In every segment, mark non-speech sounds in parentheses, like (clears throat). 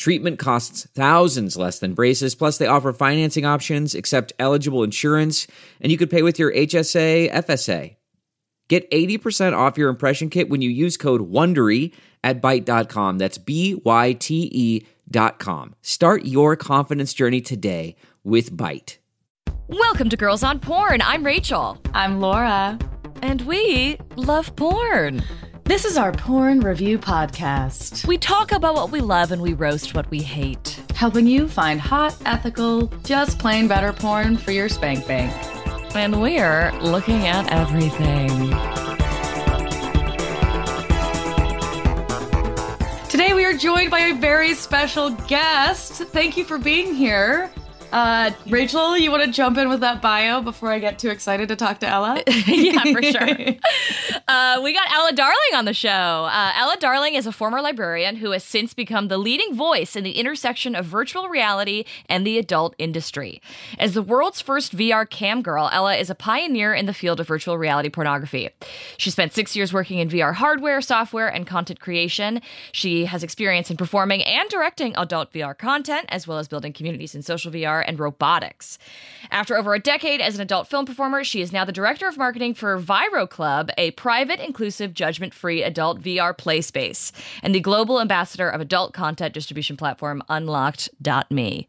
Treatment costs thousands less than braces, plus, they offer financing options, accept eligible insurance, and you could pay with your HSA, FSA. Get 80% off your impression kit when you use code WONDERY at Byte.com. That's B Y T E dot com. Start your confidence journey today with Byte. Welcome to Girls on Porn. I'm Rachel. I'm Laura. And we love porn. This is our porn review podcast, We talk about what we love and we roast what we hate. helping you find hot, ethical, just plain better porn for your spank bank. And we're looking at everything. Today we are joined by a very special guest. Thank you for being here. Uh, Rachel, you want to jump in with that bio before I get too excited to talk to Ela? (laughs) yeah, for sure. (laughs) Uh, we got Ela Darling on the show. Uh, Ela Darling is a former librarian who has since become the leading voice in the intersection of virtual reality and the adult industry. As the world's first VR cam girl, Ela is a pioneer in the field of virtual reality pornography. She spent six years working in VR hardware, software, and content creation. She has experience in performing and directing adult VR content, as well as building communities in social VR and robotics. After over a decade as an adult film performer, she is now the director of marketing for Viro Club, a private, inclusive, judgment free adult VR play space, and the global ambassador of adult content distribution platform Unlockd.me.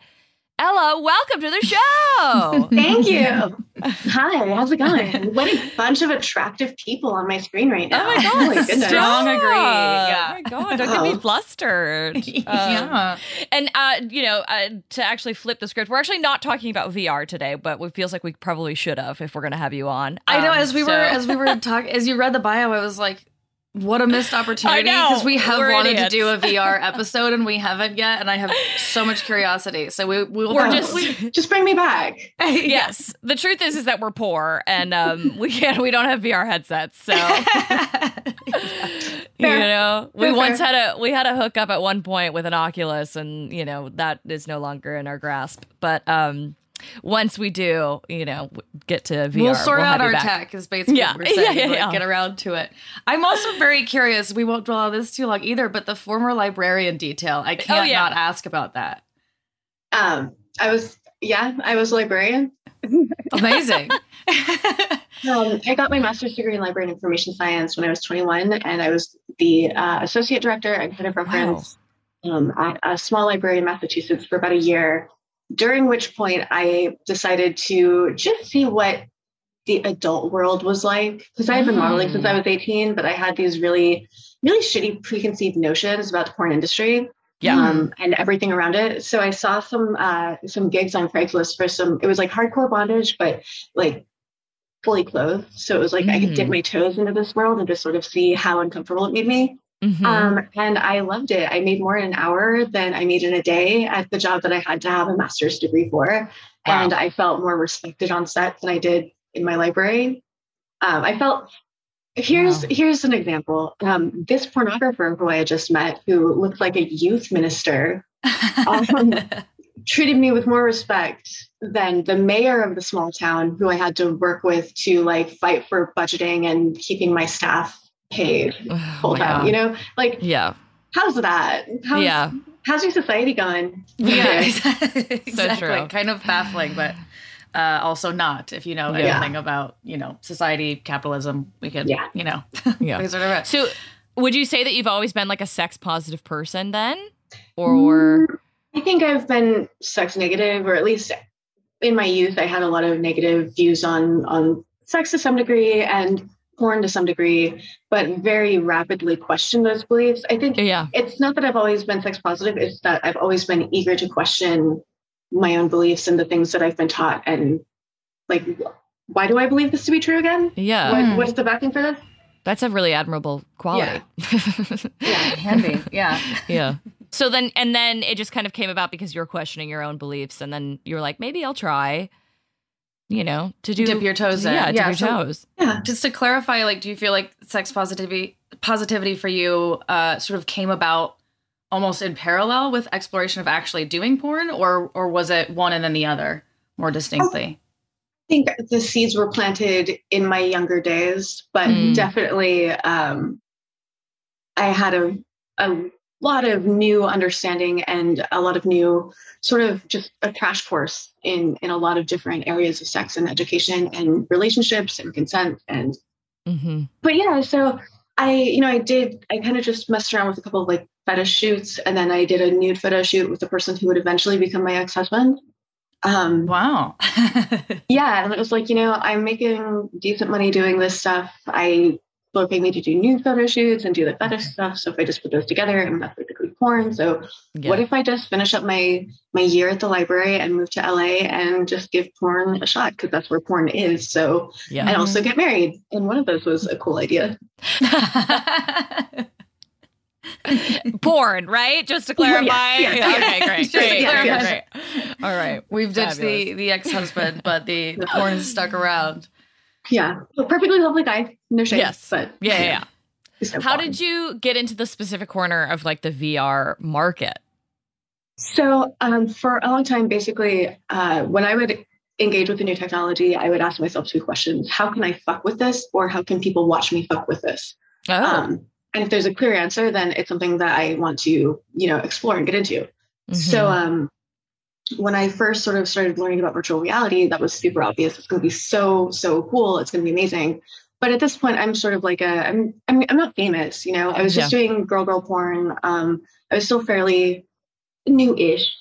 Ela, welcome to the show. (laughs) Thank you. Hi, how's it (laughs) going? What a bunch of attractive people on my screen right now. Oh my god, Holy goodness. strong agree. Yeah. Oh my god, don't get me Oh. flustered. (laughs) Um, yeah. And uh, you know, uh, to actually flip the script, we're actually not talking about VR today, but it feels like we probably should have if we're going to have you on. I know. Um, As we so- were as we were talking, as you read the bio, I was like, "What a missed opportunity!" Because we have We're wanted idiots. to do a VR episode and we haven't yet, and I have so much curiosity. So we we'll We're Oh, just- we- just bring me back. (laughs) yes. The truth is, is that we're poor and um, (laughs) we can't, we don't have VR headsets. So (laughs) you know, we Fair, once fair. had a we had a hookup at one point with an Oculus, and you know that is no longer in our grasp. But um, once we do, you know, get to VR, we'll sort out have you our back. tech. Is basically Yeah. what we're saying. (laughs) Yeah, yeah, like. Get around to it. I'm also very curious. We won't dwell on this too long either. But the former librarian detail, I can't Oh, yeah. not ask about that. Um, I was, yeah, I was a librarian. (laughs) Amazing. (laughs) Um, I got my master's degree in library and information science when I was 21, and I was the uh, associate director and head of reference um, at a small library in Massachusetts for about a year. During which point, I decided to just see what the adult world was like because I had been modeling since I was 18, but I had these really, really shitty preconceived notions about the porn industry Yeah. um, and everything around it. So I saw some uh, some gigs on Craigslist for some. It was like hardcore bondage, but like fully clothed. So it was like I could dip Mm. my toes into this world and just sort of see how uncomfortable it made me. Mhm. Um, and I loved it. I made more in an hour than I made in a day at the job that I had to have a master's degree for. And I felt more respected on set than I did in my library. Um, I felt here's Wow. here's an example. Um, this pornographer who I had just met, who looked like a youth minister, (laughs) um, treated me with more respect than the mayor of the small town who I had to work with to like fight for budgeting and keeping my staff paid (sighs) Oh full my time. God. You know, like yeah. how's that? How's, Yeah. How's your society gone? (laughs) yeah, Okay. (laughs) exactly. true. Kind of baffling, but uh, also not. If you know Yeah. anything about you know society, capitalism, we could Yeah. you know (laughs) Yeah. sort of So, would you say that you've always been like a sex positive person then, Mm. or I think I've been sex negative, or at least in my youth, I had a lot of negative views on on sex to some degree and porn to some degree, but very rapidly question those beliefs. I think yeah, it's not that I've always been sex positive; it's that I've always been eager to question my own beliefs and the things that I've been taught, and like, why do I believe this to be true again? yeah? What, Hmm. what's the backing for this? That's a really admirable quality. Yeah, handy. Yeah. (laughs) yeah. So then, and then it just kind of came about because you're questioning your own beliefs, and then you were like, maybe I'll try. You know, to do Dip your toes in. Yeah, dip Yeah, your so- toes. Yeah. Just to clarify, like, do you feel like sex positivity positivity for you uh, sort of came about almost in parallel with exploration of actually doing porn, or or was it one and then the other more distinctly? I think the seeds were planted in my younger days, but Mm. definitely um, I had a, a lot of new understanding and a lot of new sort of just a crash course in in a lot of different areas of sex and education and relationships and consent and hmm but yeah so i you know i did i kind of just messed around with a couple of like fetish shoots and then i did a nude photo shoot with the person who would eventually become my ex-husband. Um Wow. (laughs) yeah and it was like you know i'm making decent money doing this stuff. I people are paying me to do nude photo shoots and do the fetish stuff so if i just put those together i'm not basically porn so Yeah. what if i just finish up my my year at the library and move to la and just give porn a shot because that's where porn is so yeah. and also mm-hmm. get married and one of those was a cool idea (laughs) porn, right? Just to Yeah, clarify. yeah, yeah. Okay, great, great, to great, clarify. great. All right. We've ditched the Fabulous. the ex husband, but the, the (laughs) porn is stuck around. Yeah, a perfectly lovely guy. No shade. Yes. but Yeah, yeah, yeah. (laughs) no How did you get into the specific corner of like the VR market? So, um, for a long time, basically, uh, when I would engage with a new technology, I would ask myself two questions: How can I fuck with this, or how can people watch me fuck with this? Oh, Um, and if there's a clear answer, then it's something that I want to, you know, explore and get into. So, mhm. um, when I first sort of started learning about virtual reality, that was super obvious. It's going to be so so cool. It's going to be amazing. But at this point, I'm sort of like a I'm I'm I'm not famous. You know, I was just doing girl girl porn. Um, I was still fairly new-ish.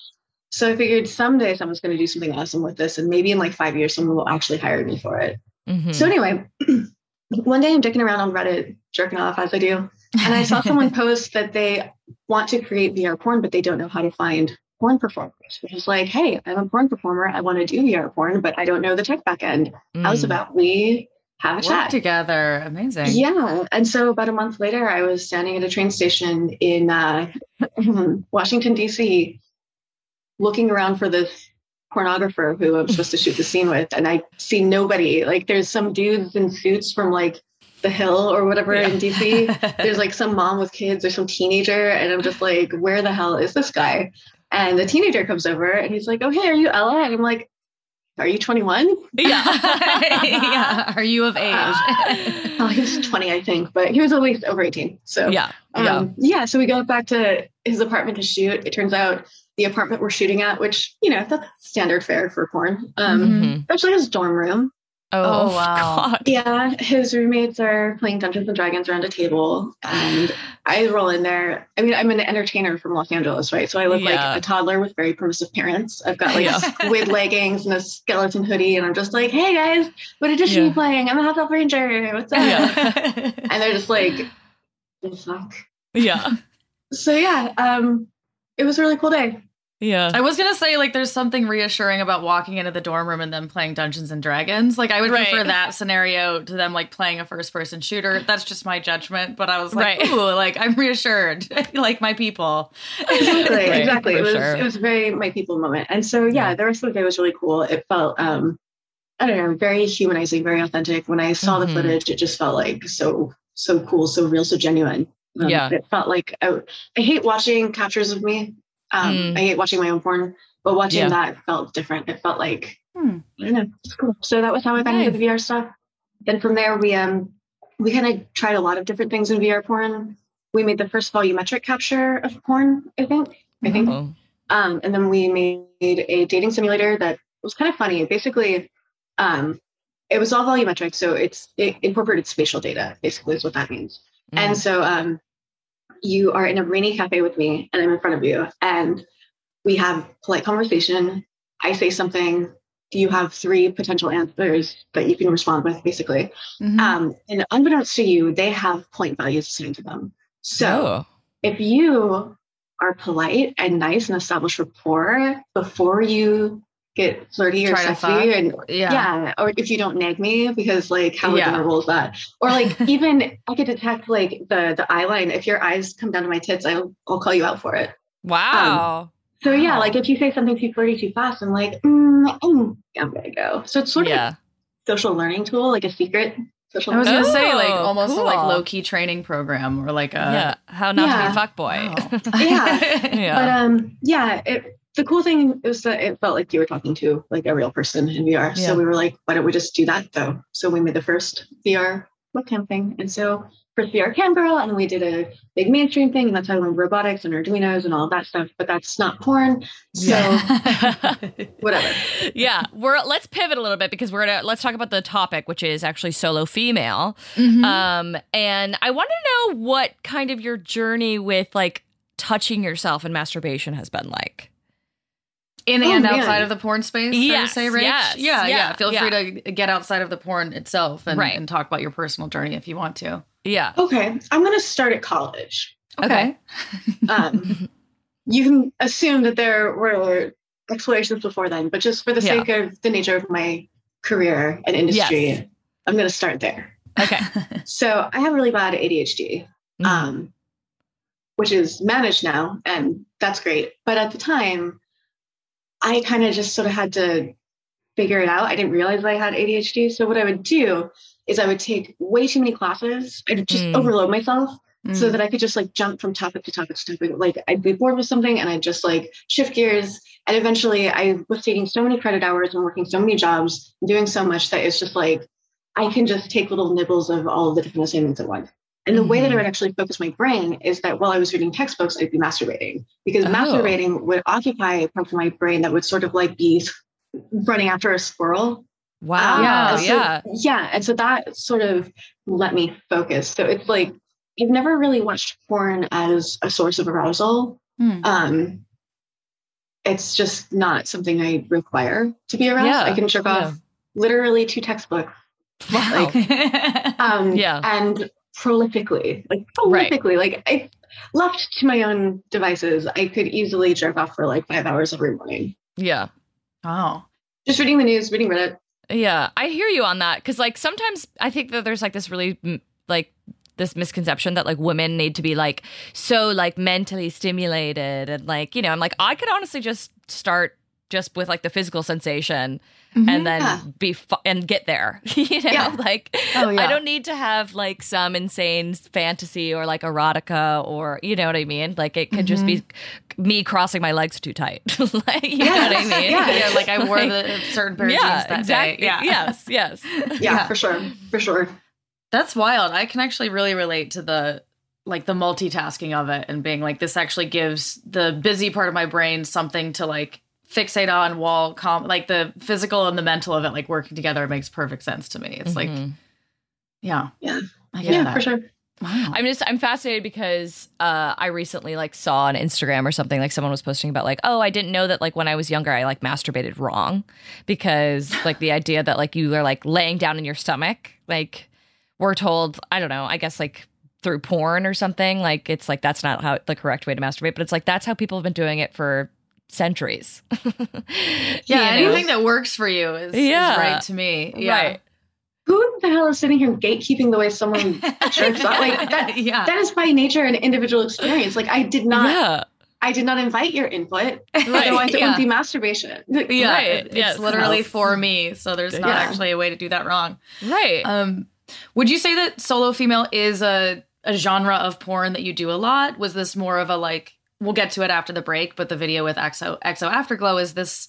So I figured someday someone's going to do something awesome with this, and maybe in like five years, someone will actually hire me for it. Mhm. So anyway, (clears throat) one day I'm dicking around on Reddit, jerking off as I do, and I saw (laughs) someone post that they want to create VR porn, but they don't know how to find porn performers. Which is like, hey, I'm a porn performer. I want to do VR porn, but I don't know the tech back end. How's Mm. about we have a chat? together. Amazing. Yeah. And so about a month later, I was standing at a train station in uh, (clears throat) Washington, D.C., looking around for this pornographer who I'm supposed to shoot the scene with. And I see nobody. Like, there's some dudes in suits from like the Hill or whatever in D.C. (laughs) There's like some mom with kids or some teenager. And I'm just like, where the hell is this guy? And the teenager comes over and he's like, oh, hey, are you Ela? And I'm like, are you 21? yeah. (laughs) yeah. Are you of age? Oh, he was 20, I think, but he was at least over 18. So yeah. Yeah. Um, yeah. So we go back to his apartment to shoot. It turns out the apartment we're shooting at, which, you know, that's standard fare for porn, um, Mhm. actually his dorm room. Oh, Oh, wow. God. Yeah. His roommates are playing Dungeons and Dragons around a table. And I roll in there. I mean, I'm an entertainer from Los Angeles, right? So I look Yeah. like a toddler with very permissive parents. I've got like Yeah. squid (laughs) leggings and a skeleton hoodie. And I'm just like, hey guys, what edition are Yeah. you playing? I'm a Half Elf Ranger. What's up? Yeah. (laughs) And they're just like, the fuck. Yeah. So yeah, um, it was a really cool day. Yeah. I was gonna say like there's something reassuring about walking into the dorm room and them playing Dungeons and Dragons. Like I would Right. prefer that scenario to them like playing a first person shooter. That's just my judgment. But I was like, Right. ooh, like I'm reassured. (laughs) like my people. Exactly, Right, exactly. It was sure. it was very my people moment. And so yeah, Yeah. the rest of the day was really cool. It felt um I don't know, very humanizing, very authentic. When I saw Mhm. the footage, it just felt like so so cool, so real, so genuine. Um, Yeah. It felt like I, I hate watching captures of me. Um, Mm. I hate watching my own porn, but watching Yeah. that felt different. It felt like Hmm. I don't know, it's cool. So that was how I got into the VR stuff. Then from there, we um we kind of tried a lot of different things in VR porn. We made the first volumetric capture of porn, I think. I think. Oh. Um, and then we made a dating simulator that was kind of funny. Basically, um, it was all volumetric, so it's it incorporated spatial data. Basically, is what that means. And Mm. so, um, you are in a rainy cafe with me, and I'm in front of you, and we have polite conversation. I say something. You have three potential answers that you can respond with, basically. Mhm. Um, and unbeknownst to you, they have point values assigned to them. So Oh. if you are polite and nice and establish rapport before you get flirty or Try sexy and yeah. yeah. or if you don't nag me because like how Yeah. vulnerable is that or like (laughs) even i could detect like the the eye line if your eyes come down to my tits i'll, I'll call you out for it Wow. So yeah, like if you say something too flirty too fast, I'm like, mm, mm, I'm gonna go. So it's sort of yeah. like a social learning tool, like a secret social. I was gonna say like Oh, almost a like low key training program or like a yeah. How not to be a fuckboy. Wow. Yeah. (laughs) yeah. But um, yeah, it, the cool thing is that it felt like you were talking to like a real person in VR. Yeah. So we were like, why don't we just do that though? So we made the first VR webcam thing, and so first VR cam girl, and we did a big mainstream thing, and that's how I learned robotics and Arduino's and all that stuff. But that's not porn, so (laughs) whatever. yeah, we're let's pivot a little bit because we're gonna let's talk about the topic, which is actually solo female. Mhm. Um, and I want to know what kind of your journey with like touching yourself and masturbation has been like. In Oh, and man. outside of the porn space. fair to Yes, say, Rach? yes, yeah, yeah, yeah. Feel yeah. free to get outside of the porn itself and, Right. and talk about your personal journey if you want to. Yeah. Okay, I'm gonna start at college. Okay. (laughs) Um, you can assume that there were explorations before then, but just for the Yeah. sake of the nature of my career and industry, Yes. I'm going to start there. Okay. (laughs) So I have really bad ADHD, Mhm. um, which is managed now, and that's great. But at the time, I kind of just sort of had to figure it out. I didn't realize I had ADHD. So what I would do is I would take way too many classes. I'd just Mm. overload myself so Mm. that I could just like jump from topic to topic to topic. Like I'd be bored with something and I'd just like shift gears. And eventually I was taking so many credit hours and working so many jobs, doing so much that it's just like I can just take little nibbles of all the different assignments at once. And the way that I would actually focus my brain is that while I was reading textbooks, I'd be masturbating because Oh. masturbating would occupy parts of my brain that would sort of like be running after a squirrel. wow. Um, Yeah. so- yeah. Yeah. And so that sort of let me focus. So it's like, I've never really watched porn as a source of arousal. Hmm. Um, it's just not something I require to be aroused. Yeah, I can jerk yeah. off literally two textbooks. Wow. (laughs) Um, Yeah. And prolifically, like Right. prolifically, like I left to my own devices, I could easily jerk off for like five hours every morning. yeah. Oh. Just reading the news, reading Reddit. Yeah, I hear you on that because like sometimes I think that there's like this really mm, like this misconception that like women need to be like so like mentally stimulated and like you know I'm like I could honestly just start just with like the physical sensation mm-hmm. and then Yeah. be fu- and get there (laughs) you know Yeah. (laughs) like Oh, yeah. I don't need to have like some insane fantasy or like erotica or you know what I mean like it could just be mm-hmm. me crossing my legs too tight (laughs) like you know what I mean Yeah. yeah, like I wore the certain pair of jeans that exactly. day. Yeah. Yes, yes. Yeah, Yeah. for sure. For sure. That's wild. I can actually really relate to the like the multitasking of it and being like this actually gives the busy part of my brain something to like fixate on while calm like the physical and the mental of it like working together makes perfect sense to me. It's like Mhm. yeah. Yeah. I get Yeah, that. for sure. Wow. I'm just I'm fascinated because uh, I recently like saw on Instagram or something like someone was posting about like oh I didn't know that like when I was younger I like masturbated wrong because like the idea that like you are like laying down in your stomach like we're told I don't know I guess like through porn or something like it's like that's not how the correct way to masturbate but it's like that's how people have been doing it for centuries (laughs) yeah, You know? anything that works for you is, is Yeah. right to me. Yeah. right Who the hell is sitting here gatekeeping the way someone (laughs) jerks off? Like that (laughs) yeah. that is by nature an individual experience. Like I did not yeah I did not invite your input. Right, Otherwise it yeah. wouldn't be masturbation. yeah, Right, it's yes. literally No. for me, so there's not Yeah. actually a way to do that wrong. right Um, would you say that solo female is a, a genre of porn that you do a lot? Was this more of a like? We'll get to it after the break, but the video with XO XO Afterglow is this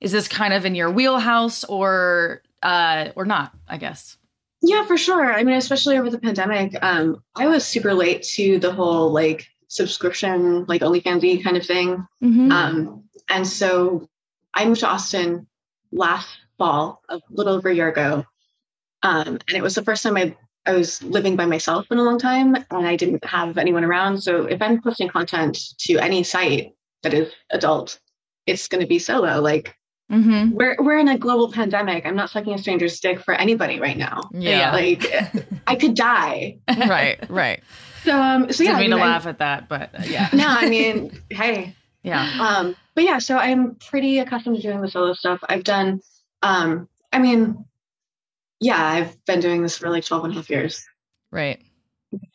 is this kind of in your wheelhouse or uh or not? I guess. Yeah, for sure. I mean, especially over the pandemic, um, I was super late to the whole like subscription, like OnlyFans kind of thing. Mm-hmm. Um, and so I moved to Austin last fall, a little over a year ago. Um, and it was the first time I, I was living by myself in a long time and I didn't have anyone around. So if I'm posting content to any site that is adult, it's going to be solo. Like Mm-hmm. we're, we're in a global pandemic. I'm not sucking a stranger's dick for anybody right now. yeah (laughs) Like (laughs) I could die. right right (laughs) So, um, so yeah, Didn't I mean to mean, I- laugh at that, but uh, yeah, no, I mean, hey, yeah. um, but yeah, so I'm pretty accustomed to doing the solo stuff. I've done, um, I mean, yeah, I've been doing this for like 12 and a half years. right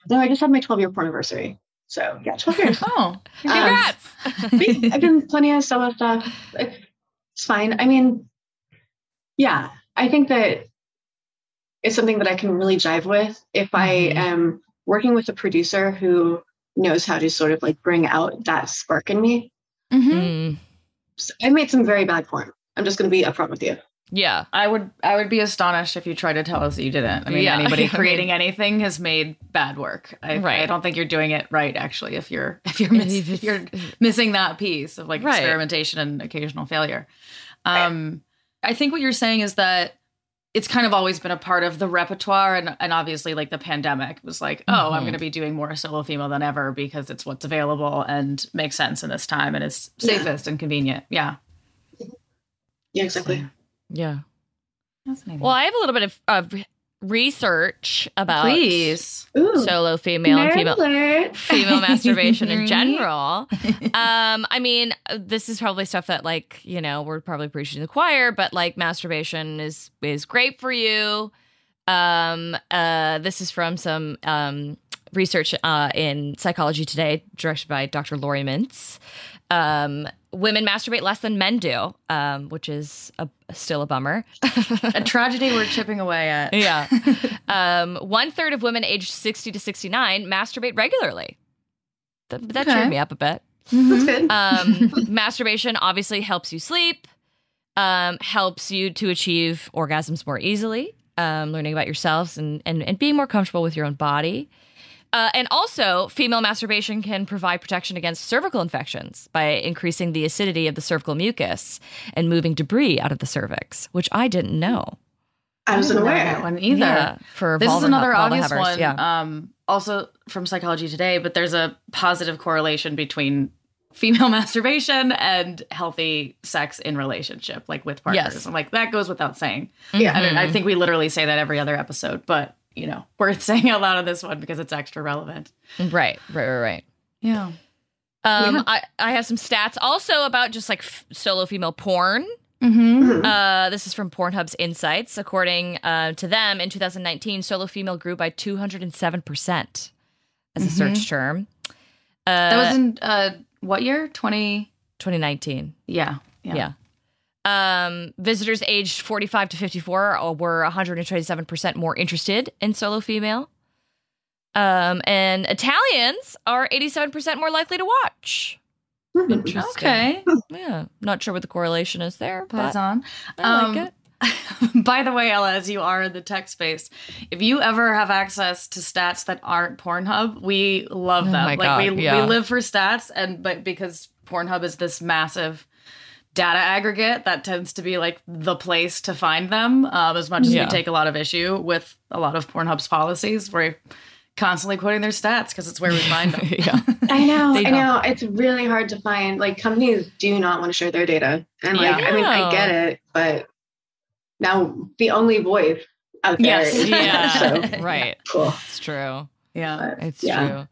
No, I just had my 12 year porn anniversary. So yeah, 12 years. (laughs) Oh, Congrats. I've done (laughs) plenty of solo stuff. It's, it's fine. I mean, yeah, I think that it's something that I can really jive with if I Mhm. am working with a producer who knows how to sort of like bring out that spark in me. Mhm. Mm, So I made some very bad porn. I'm just going to be upfront with you. Yeah. I would I would be astonished if you tried to tell us that you didn't. I mean, Yeah. (laughs) anybody creating anything has made bad work. I, Right. I don't think you're doing it right actually if you're if you're miss, if you're missing that piece of like Right. experimentation and occasional failure. Um I think what you're saying is that it's kind of always been a part of the repertoire and, and obviously like the pandemic was like oh i'm Mhm. going to be doing more solo female than ever because it's what's available and makes sense in this time and is Yeah. safest and convenient yeah Yeah, exactly. Yeah. Fascinating. Well, I have a little bit of, of research about please Ooh. solo female and female alert. female (laughs) masturbation in general. (laughs) Um, I mean, this is probably stuff that like you know we're probably preaching to the choir, but like masturbation is is great for you. Um, uh, this is from some um, research uh, in Psychology Today, directed by Dr. Laurie Mintz. Um, women masturbate less than men do, um, which is a, still a bummer. (laughs) a tragedy we're chipping away at yeah. (laughs) Um, one third of women aged 60 to 69 masturbate regularly. That, that Okay. cheered me up a bit. That's good. Um, (laughs) masturbation obviously helps you sleep, um, helps you to achieve orgasms more easily, um, learning about yourselves and, and, and being more comfortable with your own body. Uh, and also, female masturbation can provide protection against cervical infections by increasing the acidity of the cervical mucus and moving debris out of the cervix, which I didn't know. I wasn't didn't aware. that one either Yeah, for this is another vulva obvious havers, one Yeah. um also from psychology today but there's a positive correlation between female (laughs) masturbation and healthy sex in relationship like with partners Yes. I'm like that goes without saying Yeah. and I think we literally say that every other episode but you know (laughs) worth saying out loud on this one because it's extra relevant Right, right, right, right. yeah Um, Yeah. I, I have some stats also about just like f- solo female porn. mm-hmm. Mhm. Uh, this is from Pornhub's Insights. According uh, to them, in 2019, solo female grew by 207% as a Mhm. search term. Uh, that was in uh what year 20 2019. yeah Yeah. Um, visitors aged 45 to 54 were 127% more interested in solo female. Um, and Italians are 87% more likely to watch. Mhm. Interesting. okay (laughs) Yeah. Not sure what the correlation is there, Buzz but on I Um, like it. (laughs) By the way, Ela, as you are in the tech space, if you ever have access to stats that aren't Pornhub, we love Oh them. my like God, we yeah. we live for stats, and but because Pornhub is this massive data aggregate, that tends to be like the place to find them. Um, as much as Yeah. we take a lot of issue with a lot of Pornhub's policies, we're constantly quoting their stats because it's where we find them. (laughs) yeah. (laughs) I know, They I know. It's really hard to find. Like companies do not want to share their data, and like I mean, I get it, but now the only voice out there Yes. is Yeah. so (laughs) right. cool. It's true. yeah. It's Yeah. true.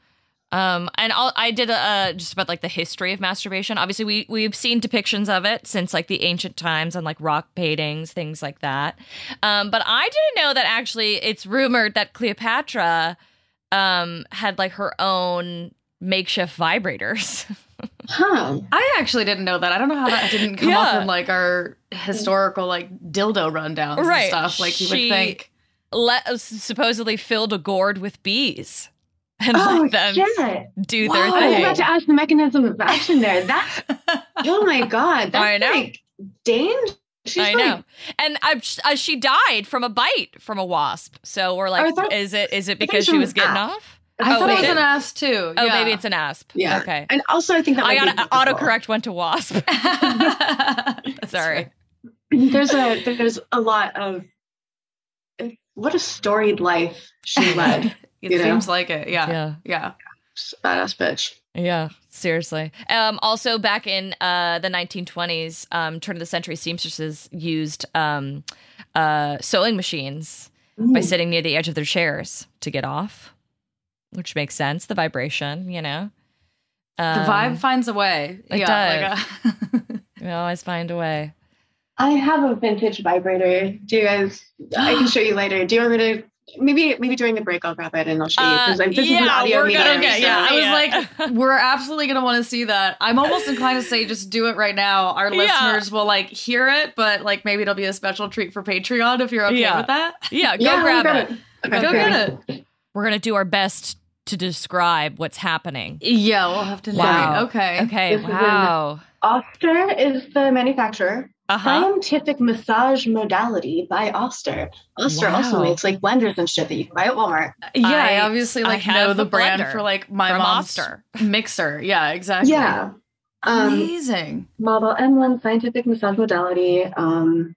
Um, and I'll, I did a, uh, just about like the history of masturbation. Obviously, we we've seen depictions of it since like the ancient times on like rock paintings, things like that. Um, but I didn't know that actually it's rumored that Cleopatra um had like her own makeshift vibrators. (laughs) Huh? I actually didn't know that. I don't know how that didn't come Yeah. up in like our historical like dildo rundowns Right. and stuff. Like you She- would think. Let supposedly filled a gourd with bees (laughs) and Oh let them shit! do Whoa. their I was thing. about to ask the mechanism of action there. That (laughs) oh my god, that's I know. like dangerous. She's I like, know, and I, uh, she died from a bite from a wasp. So we're like, thought- is it is it because she was getting an off? I Oh, thought it wait. was an asp too. Oh, yeah. maybe it's an asp. Yeah. Okay. And also, I think that I might got be autocorrect went to wasp. (laughs) Sorry. right. There's a there's a lot of what a storied life she led. It You know? seems like it. Yeah. Yeah. Yeah. She's a Badass bitch. Yeah, seriously. Um, also, back in uh, the 1920s, um, turn of the century seamstresses used um, uh, sewing machines by sitting near the edge of their chairs to get off, which makes sense. The vibration, you know. The Um, vibe finds a way. it yeah. Like a- (laughs) We always find a way. I have a vintage vibrator. Do you guys? I can show you later. Do you want me to maybe maybe during the break I'll grab it and I'll show you because Uh, this is an yeah, audio we're medium. gonna- Okay, Okay, yeah. I was yeah. like, (laughs) (laughs) we're absolutely gonna want to see that. I'm almost inclined to say just do it right now. Our Yeah. listeners will like hear it, but like maybe it'll be a special treat for Patreon if you're okay Yeah. with that. Yeah, go yeah, grab, grab it. it. Okay, Go great. get it. We're gonna do our best to describe what's happening. Yeah, we'll have to. Wow. Name. Okay. Okay. This is wow. Oster is the manufacturer. Uh huh. Scientific massage modality by Oster. Oster also makes like blenders and shit that you can buy at Walmart. Yeah, I, I- obviously like have know the the brand for like my from mom's Oster. (laughs) mixer. Yeah, exactly. Yeah. Um, Amazing. model M1 scientific massage modality, um,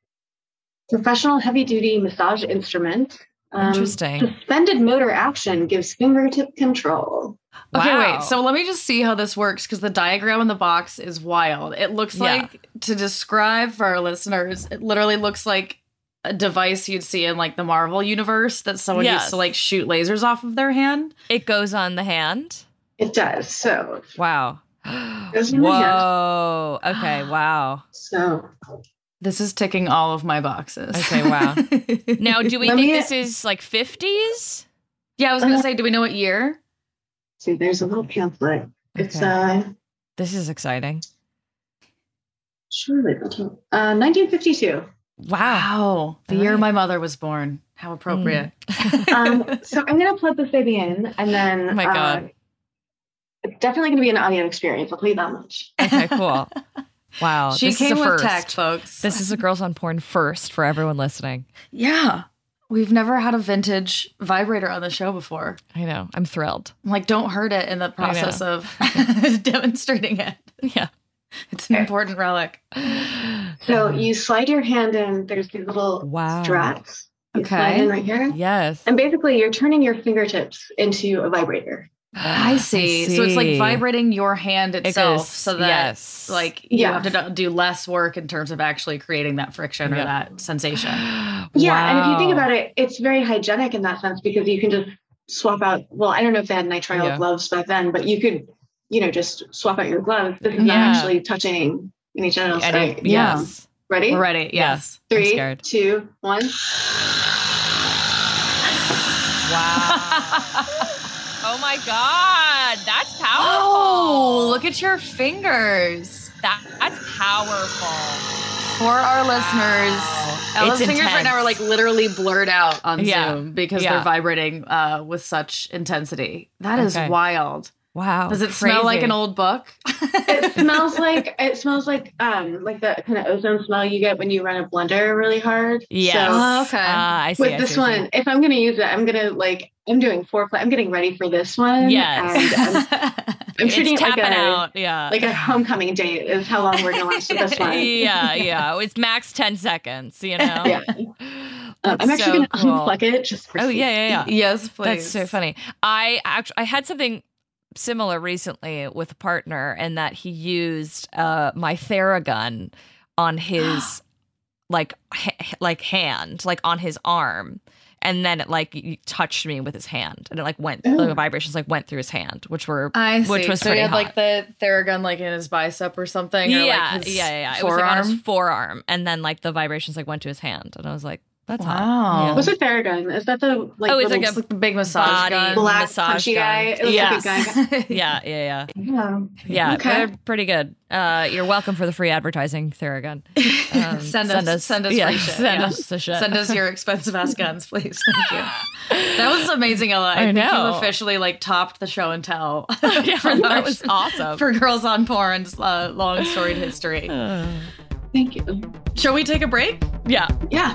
professional heavy duty massage instrument. Um, Interesting. Suspended motor action gives fingertip control. Okay, Wow. wait. So let me just see how this works because the diagram in the box is wild. It looks Yeah. like to describe for our listeners, it literally looks like a device you'd see in like the Marvel universe that someone Yes. used to like shoot lasers off of their hand. It goes on the hand. It does. So, Wow. Goes on the hand. (gasps) Whoa. Okay. (gasps) Wow. so This is ticking all of my boxes. Okay, wow. (laughs) Now, do we Let think me- this is like 50s? yeah, I was gonna Uh, say, do we know what year? see, there's a little pamphlet. It's uh, This is exciting. surely uh, 1952. Wow. Wow, the All year my mother was born. How appropriate. (laughs) um, so I'm gonna plug this baby in, and then Oh my uh, God. it's definitely gonna be an audio experience. I'll tell you that much. Okay, cool. (laughs) Wow. she this came is a with first. tech, folks. This is a Girls on Porn first for everyone listening. yeah. We've never had a vintage vibrator on the show before. I know. I'm thrilled. I'm like, don't hurt it in the process of (laughs) demonstrating it. Yeah. It's an important relic. So you slide your hand in. There's these little Wow. straps. You Okay. slide in right here, Yes. and basically you're turning your fingertips into a vibrator. I see. So it's like vibrating your hand It itself goes- so that yes. like you Yeah. have to do- do less work in terms of actually creating that friction or that sensation. (gasps) Yeah, and if you think about it, it's very hygienic in that sense because you can just swap out. Well, I don't know if they had nitrile Yeah. gloves back then, but you could, you know, just swap out your gloves. This is Yeah. not actually touching any genitals. Right? it- Yeah. yes. Ready? We're ready. Yes. I'm Three, scared. two, one. Wow. (laughs) oh my God. That's powerful. Oh, look at your fingers. That, that's powerful. For our listeners, Ela's It's fingers right now are like literally blurred out on Yeah. Zoom because Yeah. they're vibrating uh, with such intensity. That is Okay. wild. Wow. Does it smell like an old book? It (laughs) smells like it smells like um like that kind of ozone smell you get when you run a blender really hard. Yeah. So Oh, okay. Ah, I see. with I this see, I see. one, if I'm gonna use it, I'm gonna like I'm doing foreplay. I'm getting ready for this one. Yes. And I'm, (laughs) I'm it's treating it like tapping a out. Yeah. like a homecoming date is how long we're gonna last (laughs) with this one. yeah, yeah. It's max 10 seconds, you know? Yeah. Um, I'm actually so gonna cool. unplug it just for Oh, yeah, yeah, yeah. yes, please. That's so funny. I actually I had something similar recently with a partner and that he used uh my Theragun on his (gasps) like ha- like hand, like on his arm. And then it like touched me with his hand, and it like went. The vibrations like went through his hand, which were I see. which was so he had hot. like the Theragun like in his bicep or something. or, yeah, like, yeah, yeah, yeah. It was like on his forearm, and then like the vibrations like went to his hand, and I was like, "That's hot." Wow. Yeah. What's a Theragun? Is that the like Oh, it's little like It's like the big massage Body gun. black massage punchy gun. guy? It Yes. like a guy. (laughs) Yeah, yeah, yeah. Yeah. Yeah, Okay. they're pretty good. Uh, you're welcome for the free advertising, Theragun. (laughs) Um, Send us- send us yeah, shit, Send yeah. us the shit. Send us your (laughs) expensive ass guns, please. Thank you. That was amazing, Ela. I, I think know. you officially like topped the show and tell. yeah, for that our- was awesome. for girls on porn's uh, long storied history. (sighs) Thank you. Shall we take a break? yeah. Yeah.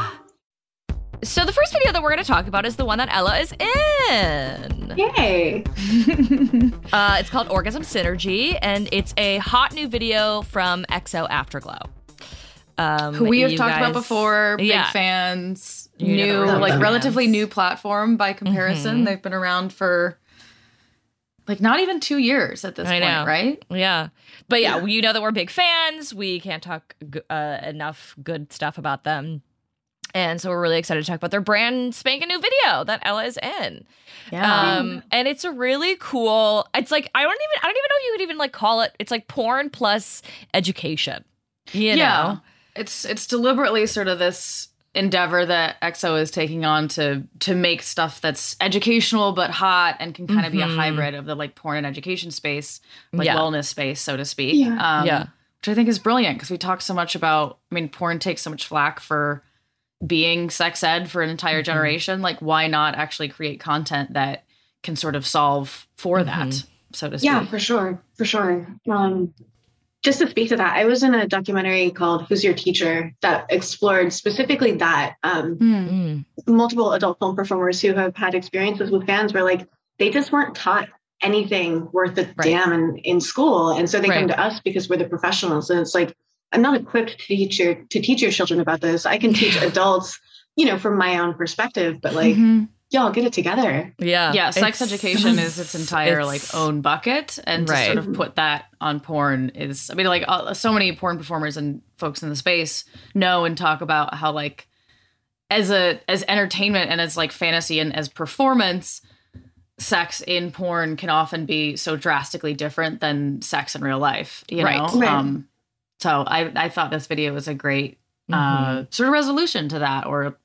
So the first video that we're going to talk about is the one that Ela is in. Yay! (laughs) Uh, it's called Orgasm Synergy, and it's a hot new video from XO Afterglow. Um, Who we have you talked about before, big Yeah. fans, You new, like fans. relatively new platform by comparison. Mhm. They've been around for like not even two years at this I point, know. right? Yeah. But yeah, you know that we're big fans. We can't talk uh, enough good stuff about them. And so we're really excited to talk about their brand spanking new video that Ela is in. Um, and it's a really cool. It's like I don't even I don't even know if you would even like call it. It's like porn plus education. You yeah. know. It's it's deliberately sort of this endeavor that XO is taking on to to make stuff that's educational but hot and can kind of be a Mhm. hybrid of the like porn and education space, like Yeah. wellness space, so to speak. Yeah. Um, Yeah. Which I think is brilliant because we talk so much about. I mean, porn takes so much flack for being sex ed for an entire Mhm. generation. Like, why not actually create content that can sort of solve for that, Mhm. so to speak? Yeah, for sure, for sure. Um, just to speak to that, I was in a documentary called "Who's Your Teacher" that explored specifically that. Um, Hmm. Mm. multiple adult film performers who have had experiences with fans where like they just weren't taught anything worth a Right. damn in, in school, and so they Right. come to us because we're the professionals, and it's like I'm not equipped to teach your to teach your children about this. I can teach adults, you know, from my own perspective, but like Mhm. y'all get it together. Yeah. yeah sex It's- education is (laughs) its entire it's- like own bucket and to sort of put that on porn is i mean like uh, so many porn performers and folks in the space know and talk about how like as a as entertainment and as like fantasy and as performance sex in porn can often be so drastically different than sex in real life you Right. know Right. um so i i thought this video was a great Mhm. uh sort of resolution to that or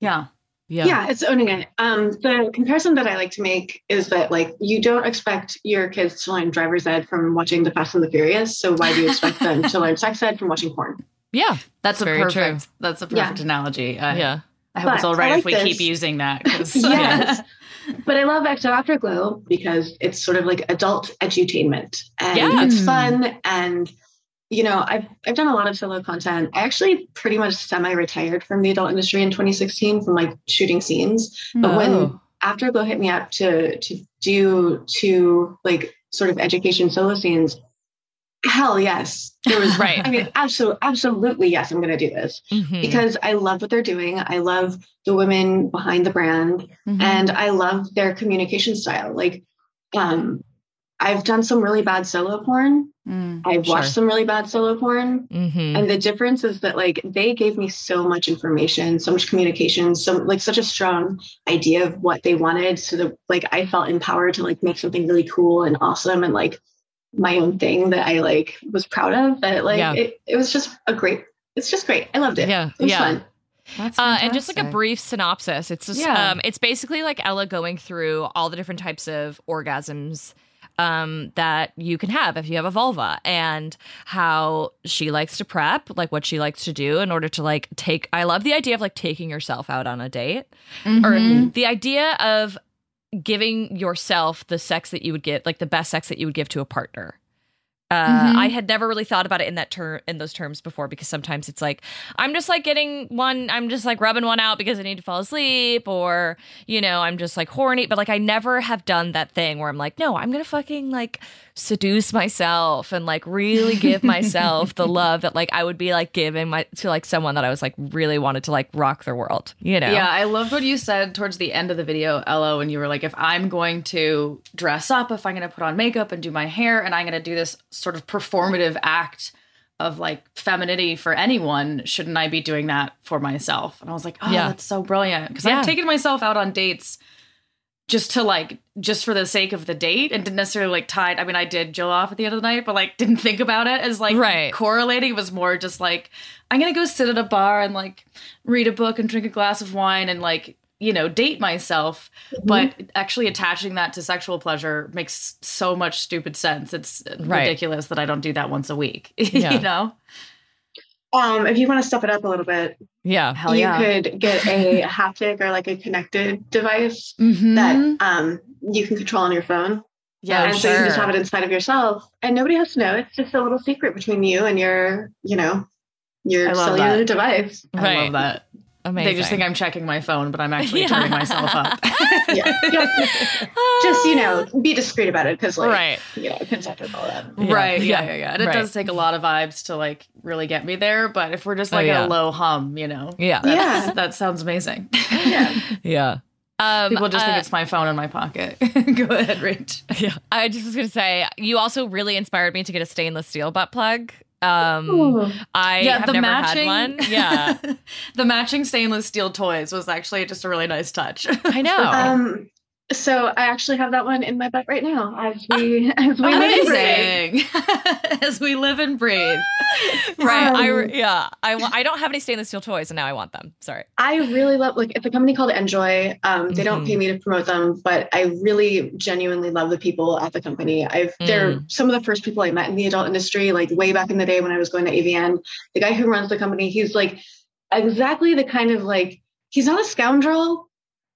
yeah yeah. Yeah. it's owning it. Um, the comparison that I like to make is that like you don't expect your kids to learn driver's ed from watching The Fast and the Furious. So why do you expect them to learn sex ed from watching porn? (laughs) Yeah. that's a Very true. perfect that's a Yeah. perfect analogy I, Yeah. I hope it's all right I if we like keep this. using that. 'cause- (laughs) Yes. (laughs) But I love XO Afterglow because it's sort of like adult edutainment and Yeah. it's fun. And, you know, I've, I've done a lot of solo content. I actually pretty much semi retired from the adult industry in 2016 from like shooting scenes. But when Oh. Afterglow hit me up to, to do two like sort of education solo scenes, hell yes. There was, (laughs) Right. I mean, absolutely, absolutely yes, I'm going to do this Mhm. because I love what they're doing. I love the women behind the brand Mhm. and I love their communication style. Like, um, I've done some really bad solo porn. Mm. I've Sure. watched some really bad solo porn. Mhm. And the difference is that like they gave me so much information, so much communication, so like such a strong idea of what they wanted. So that like I felt empowered to like make something really cool and awesome and like my own thing that I like was proud of. That like Yeah. it, it was just a great it's just great. I loved it. Yeah, It was yeah. fun. Uh, and just like a brief synopsis, it's just Yeah. um, it's basically like Ela going through all the different types of orgasms um, that you can have if you have a vulva and how she likes to prep, like what she likes to do in order to like take. I love the idea of like taking yourself out on a date or the idea of giving yourself the sex that you would get, like the best sex that you would give to a partner. Uh, Mhm. I had never really thought about it in that term in those terms before because sometimes it's like I'm just like getting one, I'm just like rubbing one out because I need to fall asleep, or you know I'm just like horny. But like I never have done that thing where I'm like, no, I'm gonna fucking like seduce myself and like really give myself the (laughs) love that like I would be like giving my to like someone that I was like really wanted to like rock their world. You know? Yeah, I loved what you said towards the end of the video, Ela, when you were like, if I'm going to dress up, if I'm going to put on makeup and do my hair, and I'm going to do this sort of performative act of like femininity for anyone, shouldn't I be doing that for myself? And I was like, oh, Yeah. that's so brilliant. Because Yeah. I've taken myself out on dates just to like, just for the sake of the date and didn't necessarily like tied. I mean, I did Jill off at the end of the night, but like (laughs) didn't think about it as like Right. correlating. It was more just like, I'm going to go sit at a bar and like read a book and drink a glass of wine and like, you know, date myself. Mm-hmm. But actually attaching that to sexual pleasure makes so much stupid sense. It's Right. ridiculous that I don't do that once a week. (laughs) Yeah. you know? Um, if you want to step it up a little bit, yeah. Hell you yeah. could get a (laughs) haptic or like a connected device Mhm. that um, you can control on your phone. yeah, and so you can just have it inside of yourself, and nobody has to know. It's just a little secret between you and your, you know, your cellular that. device. I love that. Amazing. They just think I'm checking my phone, but I'm actually (laughs) Yeah. turning myself up. (laughs) Yeah, Yep. just you know, be discreet about it because, like, right. you know, consent with all that. Yeah. Right. Yeah. Yeah. Yeah. Yeah. And it Right. does take a lot of vibes to like really get me there. But if we're just Oh, like yeah. a low hum, you know, Yeah. Yeah. that sounds amazing. Yeah. (laughs) Yeah. Um, People just uh, think it's my phone in my pocket. Go ahead, Rach. Yeah. I just was gonna say you also really inspired me to get a stainless steel butt plug. Um, Ooh. I yeah, have the never matching had one. (laughs) Yeah, the matching stainless steel toys was actually just a really nice touch. I (laughs) know. Um, so I actually have that one in my butt right now as we (laughs) as we live and breathe. Amazing. (laughs) As we live and breathe. (laughs) right. I um, re- yeah. I I don't have any stainless steel toys, and now I want them. Sorry. I really love like it's a company called Njoy. Um, they don't Mhm. pay me to promote them, but I really genuinely love the people at the company. I've they're some of the first people I met in the adult industry, like way back in the day when I was going to AVN. The guy who runs the company, he's like exactly the kind of like he's not a scoundrel.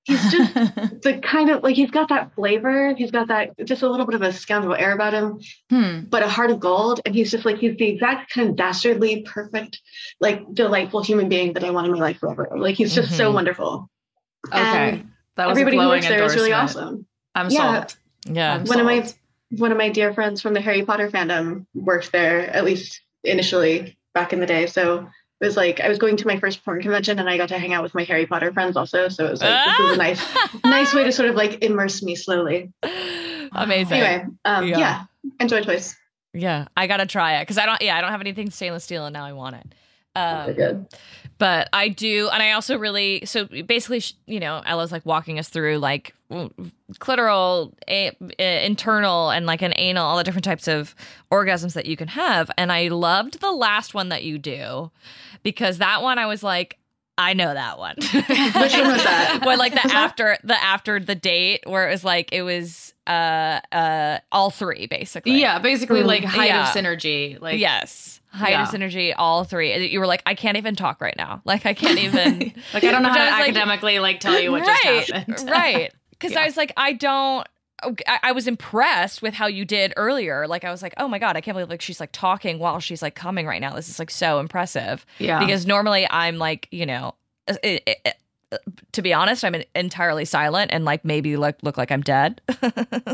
He's just (laughs) the kind of like he's got that flavor. He's got that just a little bit of a scoundrel air about him, hmm. but a heart of gold. And he's just like he's the exact kind of dastardly, perfect, like delightful human being that I want in my life forever. Like he's just so Mhm. wonderful. Okay. And that was Everybody a who glowing works there is really awesome. I'm Yeah. sold. Yeah. I'm One of my one of my dear friends from the Harry Potter fandom worked there, at least initially back in the day. So it was like I was going to my first porn convention and I got to hang out with my Harry Potter friends also. So it was like this was a nice (laughs) nice way to sort of like immerse me slowly. (gasps) Amazing. Anyway, um, Yeah. yeah. Njoy toys. Yeah, I gotta try it because I don't. Yeah, I don't have anything stainless steel, and now I want it. Um, good. But I do, and I also really so basically, you know, Ela's like walking us through like clitoral, a, a- internal, and like an anal, all the different types of orgasms that you can have. And I loved the last one that you do because that one I was like, I know that one. (laughs) Which one was that? (laughs) When like the after the after the date where it was like it was uh uh all three basically. Yeah, basically Mm, like height yeah. of synergy. Like yes. Height Yeah. synergy, all three. You were like, I can't even talk right now. Like I can't even (laughs) like I don't know how to was like- academically like tell you what right, just happened. (laughs) right. Because Yeah. I was like, I don't. I, was impressed with how you did earlier. Like I was like, oh my god, I can't believe like she's like talking while she's like coming right now. This is like so impressive. yeah. Because normally I'm like, you know, it, it, it- to be honest, I'm entirely silent and like maybe look look like I'm dead. (laughs)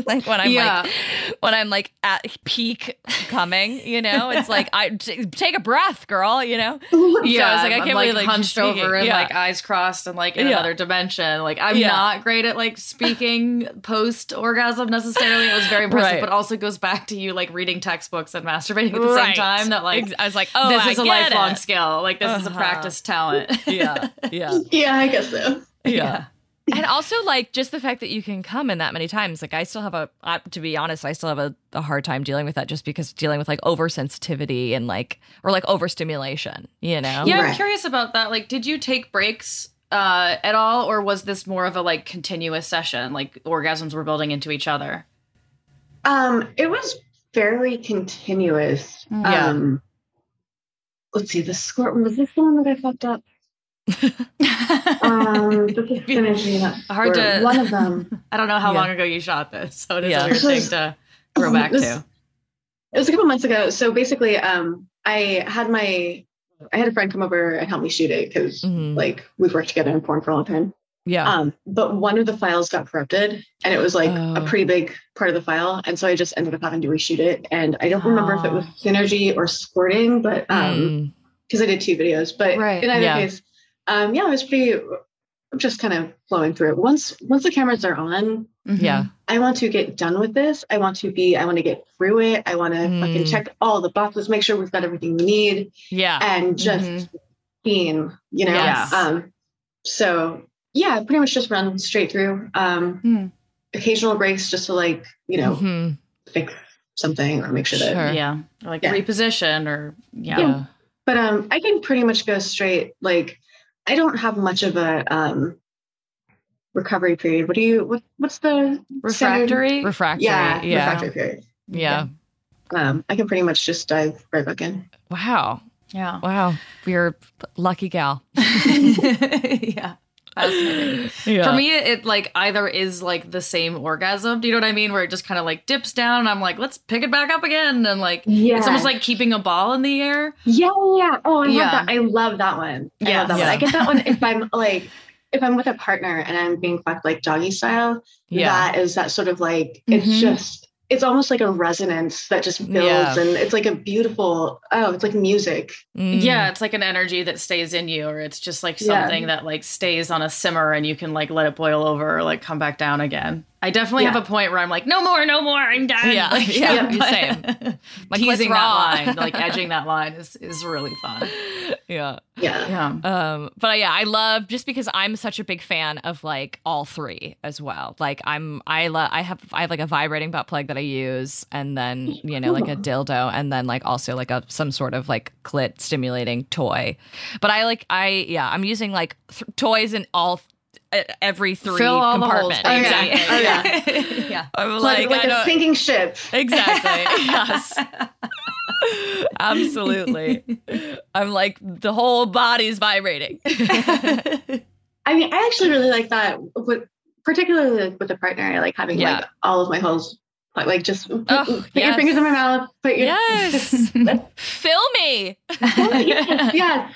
like when I'm Yeah. like when I'm like at peak coming, you know, it's like I t- take a breath, girl. You know. (laughs) yeah, So I was like, I I'm, can't like believe, like, hunched speaking. over and Yeah. like eyes crossed and like in Yeah. another dimension. Like I'm Yeah. not great at like speaking post orgasm necessarily. It was very impressive, Right. but also goes back to you like reading textbooks and masturbating at the Right. same time. That like I was like, oh, this I is a lifelong it. skill. Like this is a Uh-huh. practice talent. Yeah, yeah. (laughs) Yeah, I guess so. (laughs) yeah. and also like just the fact that you can come in that many times like i still have a uh, to be honest i still have a, a hard time dealing with that just because dealing with like oversensitivity and like or like overstimulation you know Yeah, I'm curious about that. Like, did you take breaks uh, at all, or was this more of a like continuous session? Like orgasms were building into each other. Um, it was fairly continuous. Yeah. Um, let's see, the score was this the one that I fucked up? (laughs) um, this is finishing (laughs) that Hard to- one of them. (laughs) I don't know how Yeah. long ago you shot this, so it is Yeah. a weird This thing to go um, back this- to. It was a couple months ago. So basically, um, I had my I had a friend come over and help me shoot it because Mhm. like we've worked together in porn for a long time. Yeah. Um, but one of the files got corrupted and it was like Oh. a pretty big part of the file. And so I just ended up having to reshoot it. And I don't remember if it was synergy or squirting, but um Mm. because I did two videos. But Right, in either yeah. case, um yeah, I was pretty just kind of flowing through it. Once once the cameras are on, Yeah. I want to get done with this. I want to be, I want to get through it. I want to fucking Mm. check all the boxes, make sure we've got everything we need, Yeah. and just Mhm. being, you know. Yes. Um, so yeah, pretty much just run straight through. Um, Hmm. occasional breaks just to like, you know, Mhm. fix something or make sure that. Yeah, or like Yeah. reposition, or yeah. Yeah. But um, I can pretty much go straight. Like, I don't have much of a um recovery period. What do you? What What's the standard- refractory. Refractory. Yeah, Yeah. refractory period. Yeah. Um, I can pretty much just dive right back in. Wow. yeah, Wow. You're a lucky gal. (laughs) yeah. Fascinating. Yeah. For me, it like either is like the same orgasm. Do you know what I mean? Where it just kind of like dips down, and I'm like, let's pick it back up again, and like Yeah, it's almost like keeping a ball in the air. yeah, yeah. Oh, I Yeah. love that. I love that one. I Yes. love that Yeah. one. I get that one if I'm like if I'm with a partner and I'm being fucked like doggy style. Yeah. That is that sort of like it's Mhm. just it's almost like a resonance that just builds Yeah. and it's like a beautiful oh it's like music Mm. Yeah, it's like an energy that stays in you, or it's just like Yeah. something that like stays on a simmer, and you can like let it boil over or like come back down again. I definitely Yeah. have a point where I'm like, no more, no more, I'm done. Yeah. (laughs) Like, Yeah, but (laughs) same. My teasing that line, (laughs) like edging that line, is is really fun. Yeah. yeah Yeah. Um, but yeah, I love just because I'm such a big fan of like all three as well. Like I'm, I love, I have, I have like a vibrating butt plug that I use, and then you know like a dildo, and then like also like a some sort of like clit stimulating toy. But I like, I yeah, I'm using like th- toys in all every three Fill all the holes, baby. Oh, exactly. Oh, yeah. (laughs) yeah. I'm like, like, like a sinking ship Exactly. (laughs) yes. (laughs) Absolutely. I'm like the whole body's vibrating. i mean i actually really like that with particularly with a partner i like having Yeah. like all of my holes like, just put, Oh, put yes. your fingers in my mouth put your yes. Fill me. yes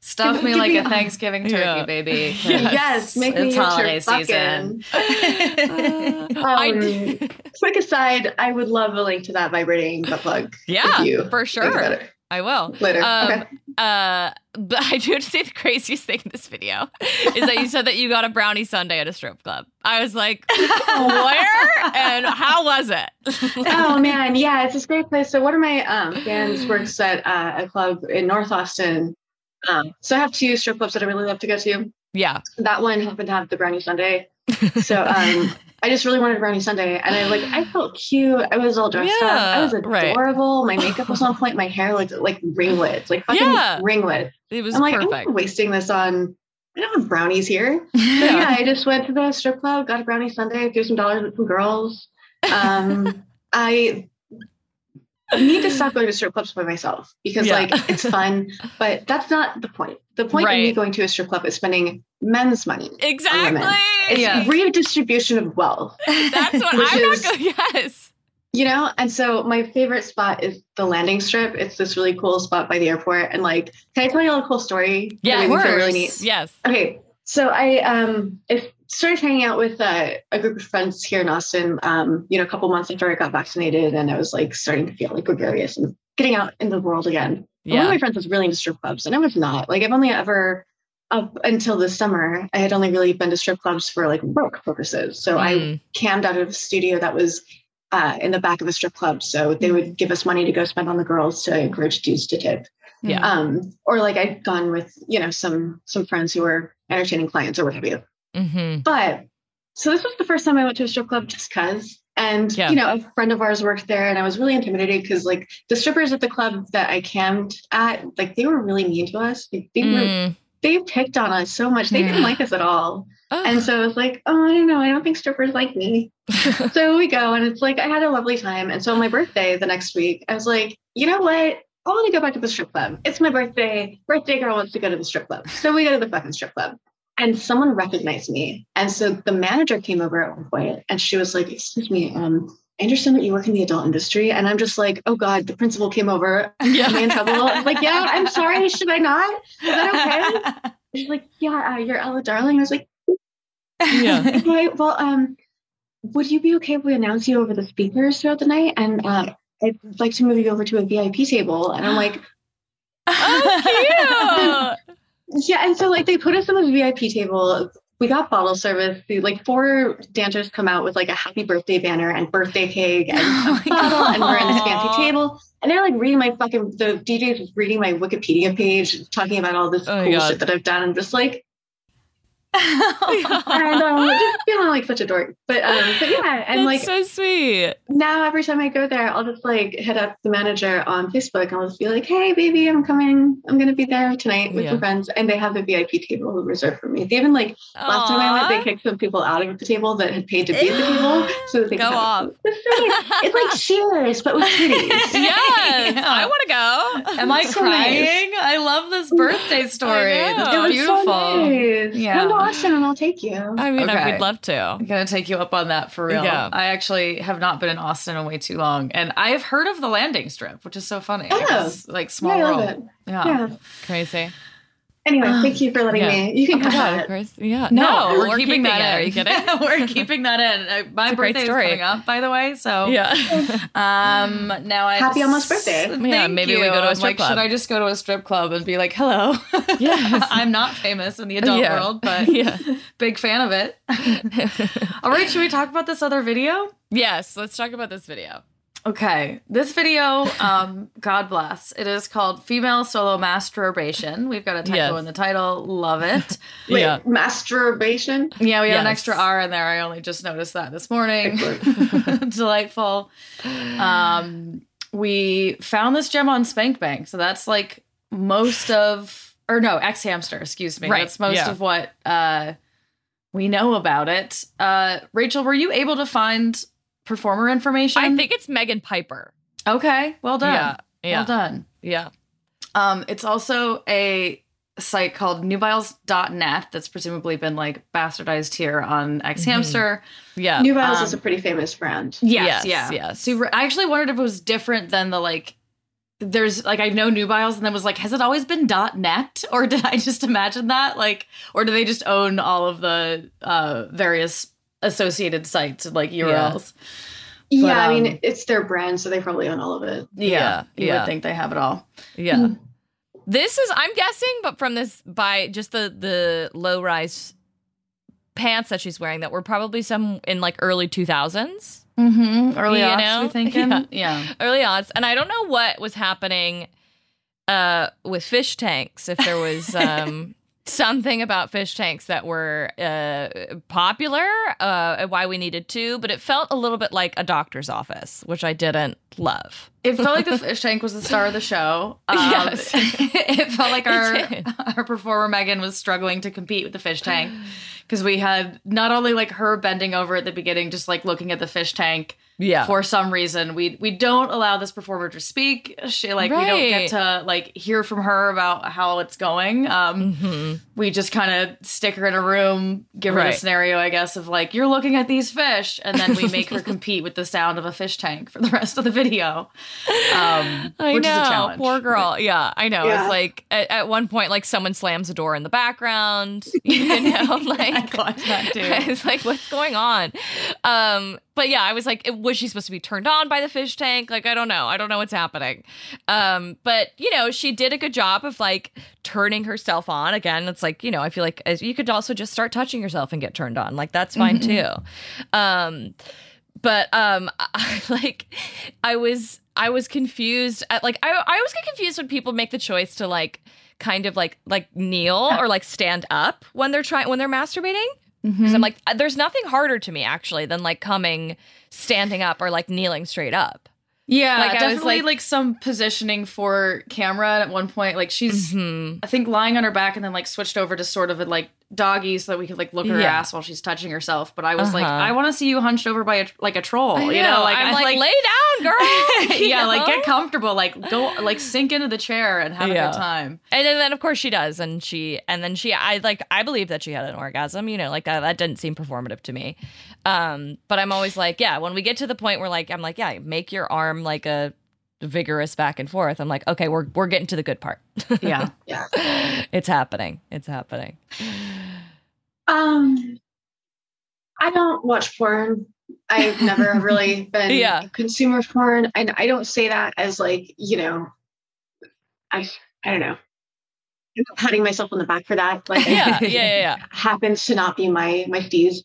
Stuff me like me- a Thanksgiving turkey, Yeah. baby. (laughs) Yes. yes make me It's your holiday fucking- season. (laughs) Um, I, (laughs) quick aside i would love a link to that vibrating butt plug yeah, you for sure. it I will. later Um, okay Uh, but I do have to say the craziest thing in this video is that you said that you got a brownie sundae at a strip club. I was like, where and how was it? oh man, yeah, it's this great place. So one of my um, fans works at uh, a club in North Austin. Um, so I have two strip clubs that I really love to go to. yeah. That one happened to have the brownie sundae. (laughs) So um, I just really wanted brownie sundae, and I like I felt cute. I was all dressed up. I was Yeah, right. adorable. My (laughs) makeup was on point. My hair looked like ringlets, like fucking Yeah. ringlets. It was I'm like, I'm perfect. wasting this on. I don't have brownies here. (laughs) So yeah, I just went to the strip club, got a brownie sundae, threw some dollars with some girls. Um, I need to stop going to strip clubs by myself because Yeah. like it's (laughs) fun, but that's not the point. The point of me going to a strip club is spending men's money. Exactly. It's Yeah. redistribution of wealth, That's what I'm is- not going. Yes. you know? And so my favorite spot is the landing strip. It's this really cool spot by the airport. And like, can I tell you a cool story? Yeah, that of made me feel course. really neat? Yes. Okay, so I um I started hanging out with uh, a group of friends here in Austin. Um, you know, a couple months after I got vaccinated, and I was like starting to feel like gregarious and getting out in the world again. And One of my friends was really into strip clubs, and I was not. Like I've only ever up until this summer, I had only really been to strip clubs for like work purposes. So I Mm. cammed out of a studio that was uh, in the back of a strip club. So they would give us money to go spend on the girls to encourage dudes to tip Yeah. um or like i'd gone with you know some some friends who were entertaining clients or what have you Mm-hmm. but so this was the first time i went to a strip club just cuz and Yeah. you know a friend of ours worked there and i was really intimidated because like the strippers at the club that i camped at like they were really mean to us like, they were Mm. they picked on us so much. They didn't like us at all. And so I was like, oh, I don't know. I don't think strippers like me. (laughs) so we go, and it's like I had a lovely time. And so on my birthday the next week, I was like, you know what? I want to go back to the strip club. It's my birthday. Birthday girl wants to go to the strip club. So we go to the fucking strip club. And someone recognized me. And so the manager came over at one point and she was like, Excuse me, um, I understand that you work in the adult industry. And I'm just like, oh God, the principal came over. Am I in trouble? I was like, yeah, I'm sorry. Should I not? Is that okay? (laughs) She's like, yeah, uh, you're Ela Darling. I was like, yeah. (laughs) okay, well, um, would you be okay if we announce you over the speakers throughout the night? And uh, I'd like to move you over to a VIP table. And I'm like, (gasps) oh, cute. (laughs) yeah. And so like they put us on the VIP table. We got bottle service. Like four dancers come out with like a happy birthday banner and birthday cake and (laughs) Oh a bottle, and we're in this fancy table. And they're like reading my fucking the DJ's reading my Wikipedia page, talking about all this Oh cool shit that I've done. I'm just like, (laughs) and um, (laughs) just feeling like such a dork. But um, but yeah, and That's like so sweet. now every time I go there, I'll just like hit up the manager on Facebook and I'll just be like, hey, baby, I'm coming. I'm going to be there tonight with Yeah. some friends. And they have a VIP table reserved for me. They even like last time I went, they kicked some people out of the table that had paid to be at the table (gasps) so that they Go could off. It's, so, like, it's like (laughs) Cheers, but with titties. Yes, Yeah. I want to go. Am I So nice. crying? I love this birthday story. I know. That's It was beautiful. so nice. Yeah. Come to Austin and I'll take you. I mean, I Okay. would love to. I'm gonna take you up on that for real. Yeah. I actually have not been in Austin in way too long, and I've heard of the landing strip, which is so funny. Oh. It's like small Yeah, I love world. it. Yeah. Yeah. Crazy. Anyway, thank you for letting Yeah. me. You can Oh my cut God, of course. Yeah. No, No, we're, keeping, that it. in. Are you kidding? we're (laughs) keeping that in. Uh, My It's birthday is coming up, by the way. So yeah. Um. Now I Happy almost birthday. Thank Yeah, maybe we go to a I'm strip like, club. Should I just go to a strip club and be like, "Hello"? (laughs) Yes. I'm not famous in the adult Yeah. world, but (laughs) Yeah. big fan of it. All right, should we talk about this other video? yes. Let's talk about this video. Okay, this video, um, God bless. It is called "Female Solo Masturbation." We've got a typo Yes. in the title. Love it. (laughs) Wait, Yeah. masturbation? Yeah, we have an extra R in there. I only just noticed that this morning. (laughs) Delightful. Um, we found this gem on SpankBang, so that's like most of, or no, xHamster. Excuse me. Right, That's most yeah. of what uh, we know about it. Uh, Rachel, were you able to find performer information? I think it's Megan Piper. Okay, well done. Yeah. Yeah. Well done. Yeah. Um, it's also a site called nubiles.net that's presumably been like bastardized here on xHamster. Yeah. New Balance Um, is a pretty famous brand. Yes, Yes, yeah. yes. Super. I actually wondered if it was different than the like. There's like I know Nubiles and then was like, has it always been .net or did I just imagine that? Like, or do they just own all of the uh, various associated sites and like URLs? Yeah, I um, mean, it's their brand, so they probably own all of it. Yeah, you yeah. would think they have it all. Yeah. This is I'm guessing, but from this by just the the low rise pants that she's wearing that were probably some in like early 2000s, Mm-hmm. Early You on, know? we thinking, (laughs) Yeah. yeah. early odds, and I don't know what was happening uh with fish tanks if there was (laughs) um something about fish tanks that were uh popular uh why we needed to but it felt a little bit like a doctor's office which i didn't love It felt like the fish tank was the star of the show. (laughs) Um, Yes. (laughs) it felt like (laughs) our our performer Megan was struggling to compete with the fish tank because we had not only like her bending over at the beginning, just like looking at the fish tank. Yeah For some reason, we we don't allow this performer to speak. She like we don't get to like hear from her about how it's going. Um, Mhm. we just kind of stick her in a room, give her Right. the scenario, I guess, of like, you're looking at these fish. And then we make her (laughs) compete with the sound of a fish tank for the rest of the video. Um, (laughs) I which know, is a challenge. poor girl. Yeah, I know. Yeah. It's like at, at one point, like someone slams a door in the background. (laughs) You know, like I caught that too. it's like what's going on. Um, but yeah, I was like, was she supposed to be turned on by the fish tank? Like, I don't know. I don't know what's happening. Um, but you know, she did a good job of like turning herself on. Again, it's like you know, I feel like as you could also just start touching yourself and get turned on. Like that's fine too. Um, but um (laughs) I, like i was i was confused at, like i i always get confused when people make the choice to like kind of like like kneel or like stand up when they're trying when they're masturbating because i'm like there's nothing harder to me actually than like coming standing up or like kneeling straight up Yeah, Like, I was definitely like- like, some positioning for camera at one point. Like she's Mhm. I think lying on her back and then like switched over to sort of a like doggy so that we could like look at her Yeah. ass while she's touching herself. But I was like, Uh-huh. I want to see you hunched over by a like a troll. You know, like I'm I, like, lay down, (laughs) girl. (laughs) Yeah, like get comfortable, like go like sink into the chair and have a good time. And then, then of course she does, and she and then she I like I believe that she had an orgasm. You know, like that that didn't seem performative to me. Um, but I'm always like, yeah, when we get to the point where like I'm like, yeah, make your arm like a vigorous back and forth. I'm like, okay, we're we're getting to the good part. (laughs) Yeah. Yeah. it's happening. It's happening. Um, I don't watch porn. I've never (laughs) really been Yeah. a consumer of porn, and I don't say that as like you know, I I don't know. I'm not patting myself on the back for that. Like, (laughs) Yeah, yeah, yeah, yeah. happens to not be my my steez.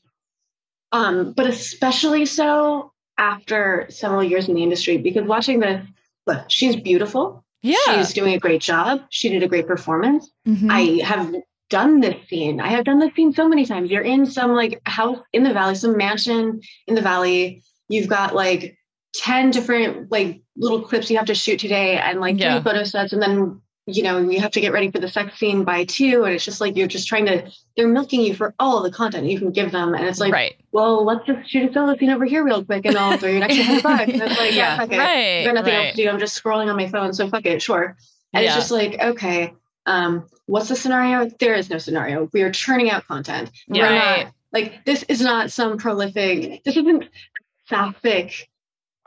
Um, but especially so after several years in the industry, because watching this, look, she's beautiful. Yeah. She's doing a great job. She did a great performance. Mm-hmm. I have done this scene. I have done this scene so many times. You're in some like house in the valley, some mansion in the valley. You've got like 10 different like little clips you have to shoot today and like Yeah. three photo sets and then you know you have to get ready for the sex scene by two and it's just like you're just trying to they're milking you for all the content you can give them and it's like right. well let's just shoot a solo scene over here real quick and I'll throw you an extra hundred bucks and it's like yeah, (laughs) Yeah, fuck it. right, nothing right. else to do I'm just scrolling on my phone so fuck it sure and it's just like okay um what's the scenario there is no scenario we are churning out content Yeah. We're Right. not like this is not some prolific this isn't sapphic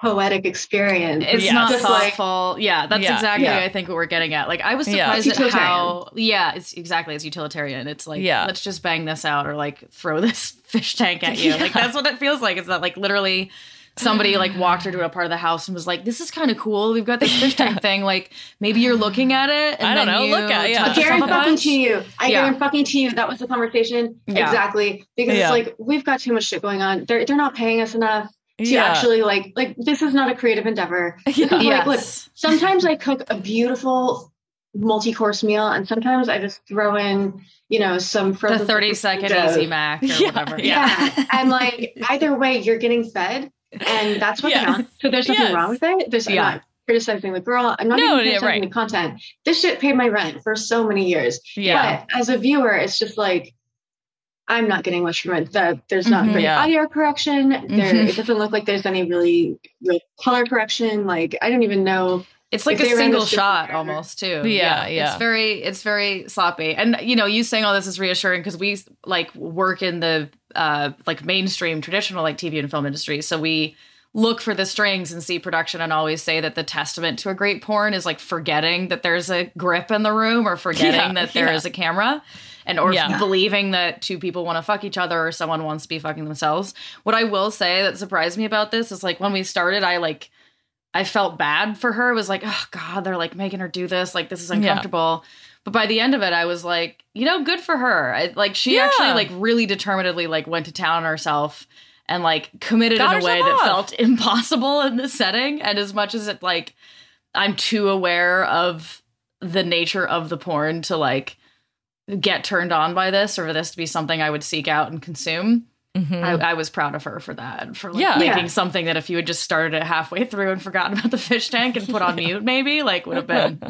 poetic experience It's Yeah. not Just like- thoughtful. yeah, that's Yeah. exactly Yeah. I think what we're getting at. Like I was Yeah. surprised at how yeah, it's exactly it's utilitarian. It's like Yeah. let's just bang this out or like throw (laughs) this fish tank at you. (laughs) Like that's what it feels like. It's that like literally somebody like walked her to a part of the house and was like, "This is kind of cool. We've got this fish (laughs) tank thing. Like maybe you're looking at it and I don't then know, you look at it, yeah. touch Garen fucking bunch." to you. I Yeah. Garen fucking to you. That was the conversation. Yeah. Exactly. Because Yeah. it's like we've got too much shit going on. They're they're not paying us enough to Yeah. actually like like this is not a creative endeavor. (laughs) Yeah. Like, look, sometimes I cook a beautiful multi-course meal and sometimes I just throw in, you know, some frozen The 30 second potatoes. easy mac or (laughs) Yeah. whatever. Yeah. and like either way, you're getting fed and that's what Yes. counts. So there's nothing Yes. wrong with it. There's Yeah. I'm not criticizing the girl. I'm not No, even yeah, criticizing right. the content. This shit paid my rent for so many years. Yeah. But as a viewer, it's just like I'm not getting much from it. The, there's not Mhm. great Yeah. audio correction. There, Mhm. it doesn't look like there's any really real color correction. Like I don't even know. It's like a single shot different- almost too. Yeah, yeah. It's very it's very sloppy. And you know, you saying all this is reassuring because we like work in the uh like mainstream traditional like TV and film industry. So we look for the strings and see production and always say that the testament to a great porn is like forgetting that there's a grip in the room or forgetting Yeah, that there is yeah. a camera and or Yeah. believing that two people want to fuck each other or someone wants to be fucking themselves. What I will say that surprised me about this is like when we started I like I felt bad for her. It was like, oh God, they're like making her do this. Like this is uncomfortable. But by the end of it, I was like, you know, good for her. I, like she actually like really determinedly like went to town on herself and like committed Got in a way herself that felt (laughs) impossible in this setting. And as much as it like I'm too aware of the nature of the porn to like get turned on by this or for this to be something I would seek out and consume. Mhm. I, I was proud of her for that, for like Yeah. making Yeah. something that if you had just started it halfway through and forgotten about the fish tank and put on (laughs) mute, maybe like would have been.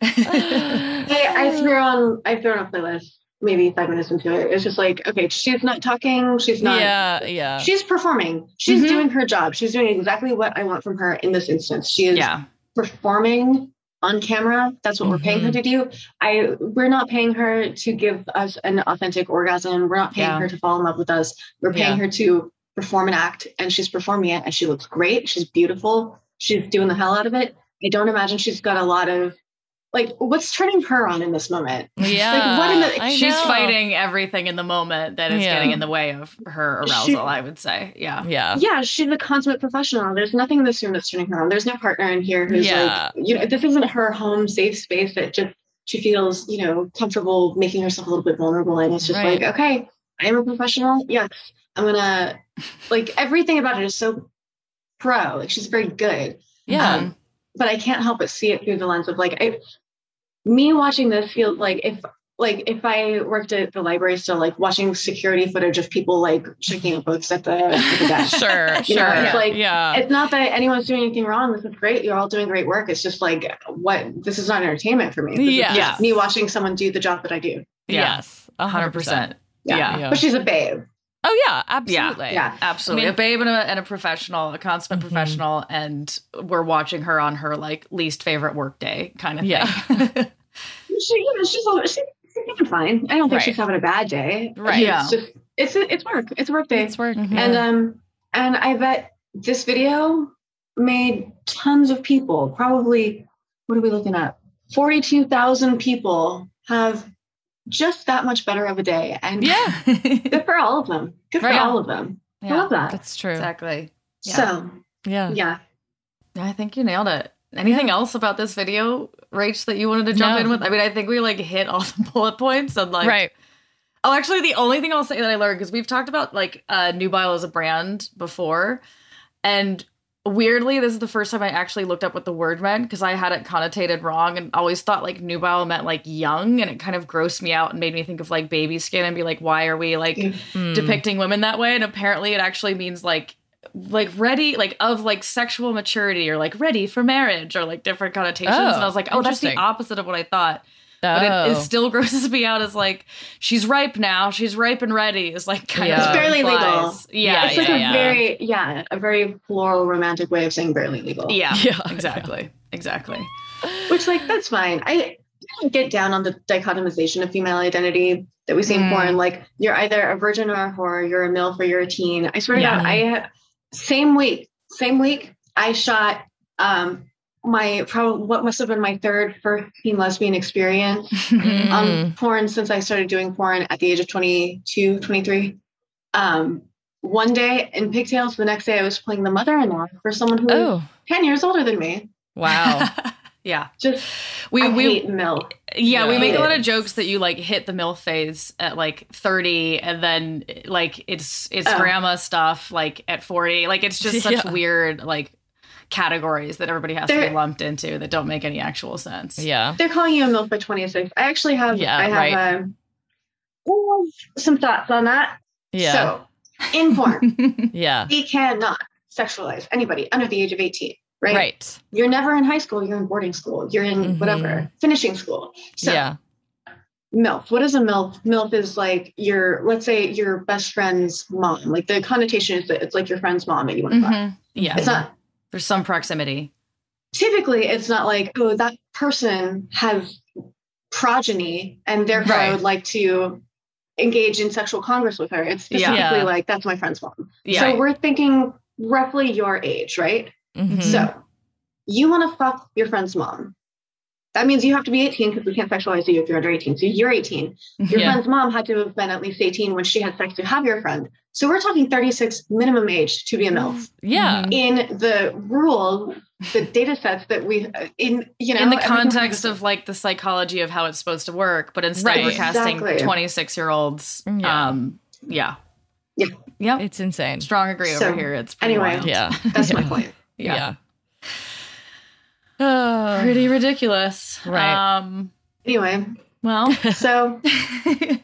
(laughs) Hey, I threw on. I threw on a playlist. Maybe five minutes into it, it's just like, okay, she's not talking. She's not. yeah, yeah. She's performing. She's Mhm. doing her job. She's doing exactly what I want from her in this instance. She is yeah, performing on camera. That's what we're paying her Mhm. to do. I we're not paying her to give us an authentic orgasm. We're not paying Yeah. her to fall in love with us. We're paying Yeah. her to perform an act and she's performing it and she looks great. She's beautiful. She's doing the hell out of it. I don't imagine she's got a lot of like what's turning her on in this moment. (laughs) yeah. what in the- she's know. fighting everything in the moment that is Yeah. getting in the way of her arousal. She- I would say, yeah, Yeah. Yeah, she's a consummate professional. There's nothing in this room that's turning her on. There's no partner in here who's Yeah. like, you know, this isn't her home safe space that just she feels, you know, comfortable making herself a little bit vulnerable. And it's just Right. like, okay, I am a professional. Yes, I'm gonna like everything about it is so pro. Like she's very good. Yeah. Um, but I can't help but see it through the lens of like, I, me watching this feels like if like if I worked at the library still, like watching security footage of people like checking out books at the, at the (laughs) desk. Sure, You know, sure. it's like yeah. it's not that anyone's doing anything wrong. This is great. You're all doing great work. It's just like what this is not entertainment for me. This is Yeah. me watching someone do the job that I do. Yeah. Yes. a hundred percent. Yeah. Yeah. But she's a babe. Oh yeah, absolutely. Yeah. Absolutely. I mean- a babe and a, and a professional, a consummate Mhm. professional, and we're watching her on her like least favorite work day kind of Yeah. thing. (laughs) She, you know, she's all, she, she's doing fine. I don't think Right. she's having a bad day. Right. Yeah. It's just it's it's work. It's a work day. It's work. Mhm. And um and I bet this video made tons of people, probably what are we looking at? 42,000 people have just that much better of a day. And yeah, (laughs) good for all of them. Good for all of them. I Yeah, love that. that's true. exactly. Yeah. So Yeah. yeah. I think you nailed it. Anything else about this video, Rach, that you wanted to jump No. in with? I mean, I think we like hit all (laughs) the bullet points and like right. Oh, actually, the only thing I'll say that I learned because we've talked about like uh, Nubile as a brand before, and weirdly, this is the first time I actually looked up what the word meant because I had it connotated wrong and always thought like nubile meant like young, and it kind of grossed me out and made me think of like baby skin and be like, why are we like Mm. depicting women that way? And apparently, it actually means like like ready like of like sexual maturity or like ready for marriage or like different connotations Oh, and i was like oh that's the opposite of what i thought but it, it Oh. still (laughs) grosses me out as like she's ripe now she's ripe and ready is like kind Yeah. of It's barely implies. legal. yeah it's yeah like yeah, a very yeah, a very floral romantic way of saying barely legal. yeah, (laughs) Yeah, exactly exactly Which like that's fine. I I don't get down on the dichotomization of female identity that we see in Mm. porn. Like you're either a virgin or a whore, you're a milf or you're a teen. I swear Yeah. to God, I same week, same week, I shot um my probably what must have been my third first teen lesbian experience on (laughs) porn since I started doing porn at the age of 22, 23. Um, one day in pigtails, the next day I was playing the mother-in-law for someone who was Oh 10 years older than me. wow. (laughs) yeah Just we I we hate milk. yeah, we make a lot of jokes that you like hit the milf phase at like 30 and then like it's it's Oh. grandma stuff like at 40 like it's just such (laughs) Yeah. weird like categories that everybody has to There- be lumped into that don't make any actual sense Yeah. They're calling you a milk by 26. I actually have Yeah, I have right. um, oh, some thoughts on that. Yeah. So in porn, (laughs) yeah. we cannot sexualize anybody under the age of 18. Right? Right. You're never in high school, you're in boarding school, you're in Mhm. whatever, finishing school. So yeah. MILF. What is a MILF? MILF is like your, let's say your best friend's mom. Like the connotation is that it's like your friend's mom that you want to fuck. Mhm. yeah It's not there's some proximity typically it's not like, oh, that person has progeny and therefore I would like to engage in sexual congress with her. It's specifically Yeah. like that's my friend's mom. yeah So we're thinking roughly your age, right? Mhm. So you want to fuck your friend's mom. That means you have to be 18 because we can't sexualize you if you're under 18. So you're 18. Mm-hmm. Your Yeah. friend's mom had to have been at least 18 when she had sex to have your friend. So we're talking 36 minimum age to be a MILF. Mm-hmm. Yeah. Mm-hmm. In the rule, the data sets that we, uh, in, you know, in the context of like the psychology of how it's supposed to work but instead Right. we're casting Exactly. 26 year olds Yeah. um yeah Yeah. yep It's insane. strong agree So, over here it's pretty anyway. wild. Yeah. That's my (laughs) Yeah. point. Yeah. Oh. Pretty ridiculous Right. um Anyway, well so (laughs)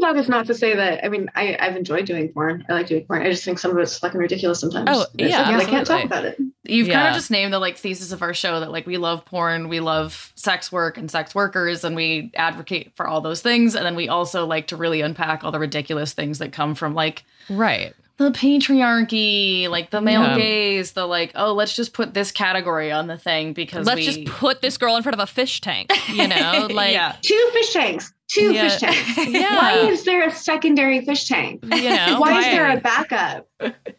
that is not to say that, I mean, I, I've enjoyed doing porn. I like doing porn. I just think some of it's fucking ridiculous sometimes. Oh, There's yeah, stuff I can't talk about it. You've kind of just named the like thesis of our show that like we love porn, we love sex work and sex workers, and we advocate for all those things. And then we also like to really unpack all the ridiculous things that come from like Right. The patriarchy, like the male Yeah. gaze, the like, oh, let's just put this category on the thing because Let's we just put this girl in front of a fish tank, you know? (laughs) Like, yeah. Two fish tanks. Two Yeah. fish tanks. (laughs) Yeah. Why is there a secondary fish tank? you know? (laughs) Why is there a backup?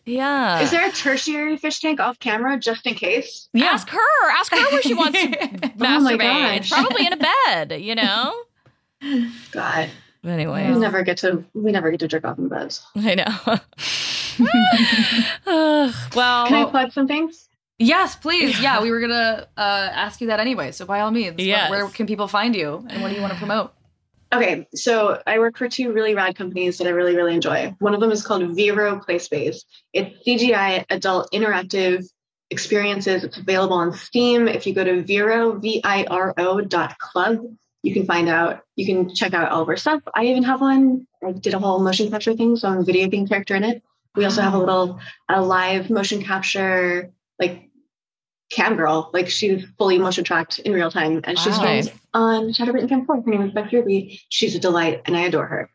Yeah. Is there a tertiary fish tank off camera just in case? Yeah. Ask her. Ask her where she wants to Oh my masturbate. It's gosh. probably in a bed, you know? God, Anyway, we never get to we never get to jerk off in bed. I know. (laughs) (laughs) Ugh, well, Can I plug some things? Yes, please. Yeah, we were gonna uh, ask you that anyway. So by all means, where- Yes. where can people find you, and what do you want to promote? Okay, so I work for two really rad companies that I really, really enjoy. One of them is called Viro Playspace. It's CGI adult interactive experiences. It's available on Steam. If you go to Viro, V-I-R-O dot club, you can find out, you can check out all of our stuff. I even have one. I did a whole motion capture thing, so I'm a video game character in it. We also have a little a live motion capture like cam girl. Like she's fully motion tracked in real time, and she Wow. streams on Chaturbate Cam 4. Her name is Beth Ruby. She's a delight, and I adore her.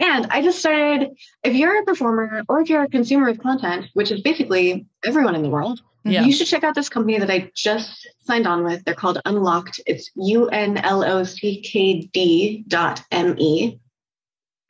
And I just started. If you're a performer or if you're a consumer of content, which is basically everyone in the world, Yeah. you should check out this company that I just signed on with. They're called Unlockd. It's U N L O C K D dot M E.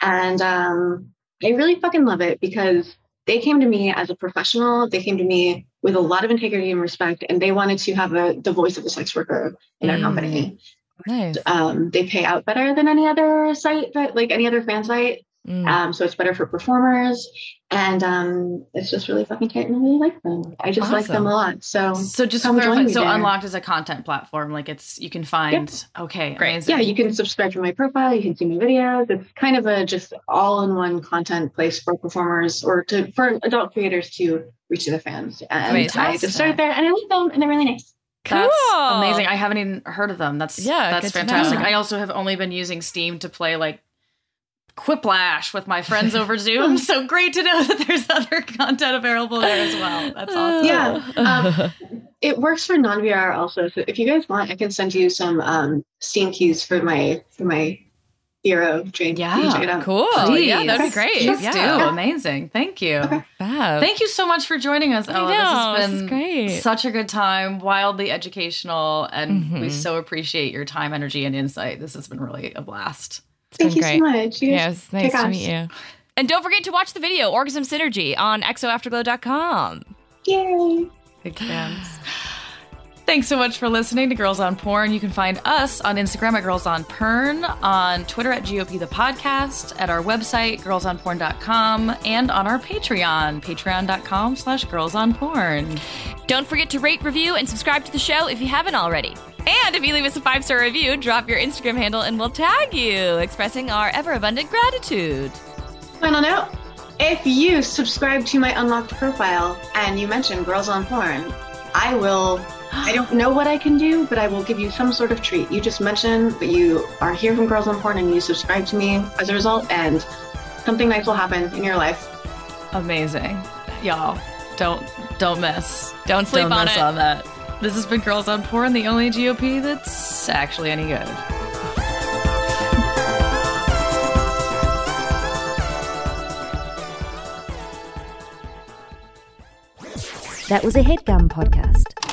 And um, I really fucking love it because they came to me as a professional. They came to me with a lot of integrity and respect, and they wanted to have a, the voice of a sex worker in their Mm. company. Nice. Um, they pay out better than any other site, but like any other fan site. Mm. Um, so it's better for performers, and um, it's just really fucking tight, and I really like them. I just like them a lot. So So just to come join clarify, me so there. Unlockd is a content platform. Like it's you can find. Okay, Great. amazing. Yeah, you can subscribe to my profile. You can see my videos. It's kind of a just all-in-one content place for performers or to for adult creators to reach to their fans. And I Fantastic. just started there, and I like them, and they're really nice. That's Cool. amazing. I haven't even heard of them. That's Yeah, that's fantastic. I also have only been using Steam to play like Quiplash with my friends over Zoom. (laughs) So great to know that there's other content available there as well. That's awesome. Yeah. (laughs) Um, it works for non-VR also. So if you guys want, I can send you some um, Steam keys for my for my Hero drink. You can check Yeah, out. Cool. Please. Yeah, that'd be great. Please yeah. do. Amazing. Thank you. Okay. Fab. Thank you so much for joining us, I Ela. know, this this has is been great. such a good time, wildly educational, and we Mhm. so appreciate your time, energy, and insight. This has been really a blast. Thank you great. so much. You guys Yes, nice to ass. meet you. And don't forget to watch the video Orgasm Synergy on xoafterglow.com. Yay. Big fans. Thanks so much for listening to Girls on Porn. You can find us on Instagram at Girls on Pern, on Twitter at GOP the Podcast, at our website, girlsonporn.com, and on our Patreon, patreon.com slash girls on porn. Don't forget to rate, review, and subscribe to the show if you haven't already. And if you leave us a five star review, drop your Instagram handle and we'll tag you, expressing our ever abundant gratitude. Final note. If you subscribe to my Unlockd profile and you mention girls on porn, I will I don't know what I can do, but I will give you some sort of treat. You just mention that you are here from Girls on Porn and you subscribe to me as a result, and something nice will happen in your life. Amazing. Y'all, don't don't miss. Don't sleep don't on miss it. on that. This has been Girls on Porn, the only GOP that's actually any good. That was a headgum podcast.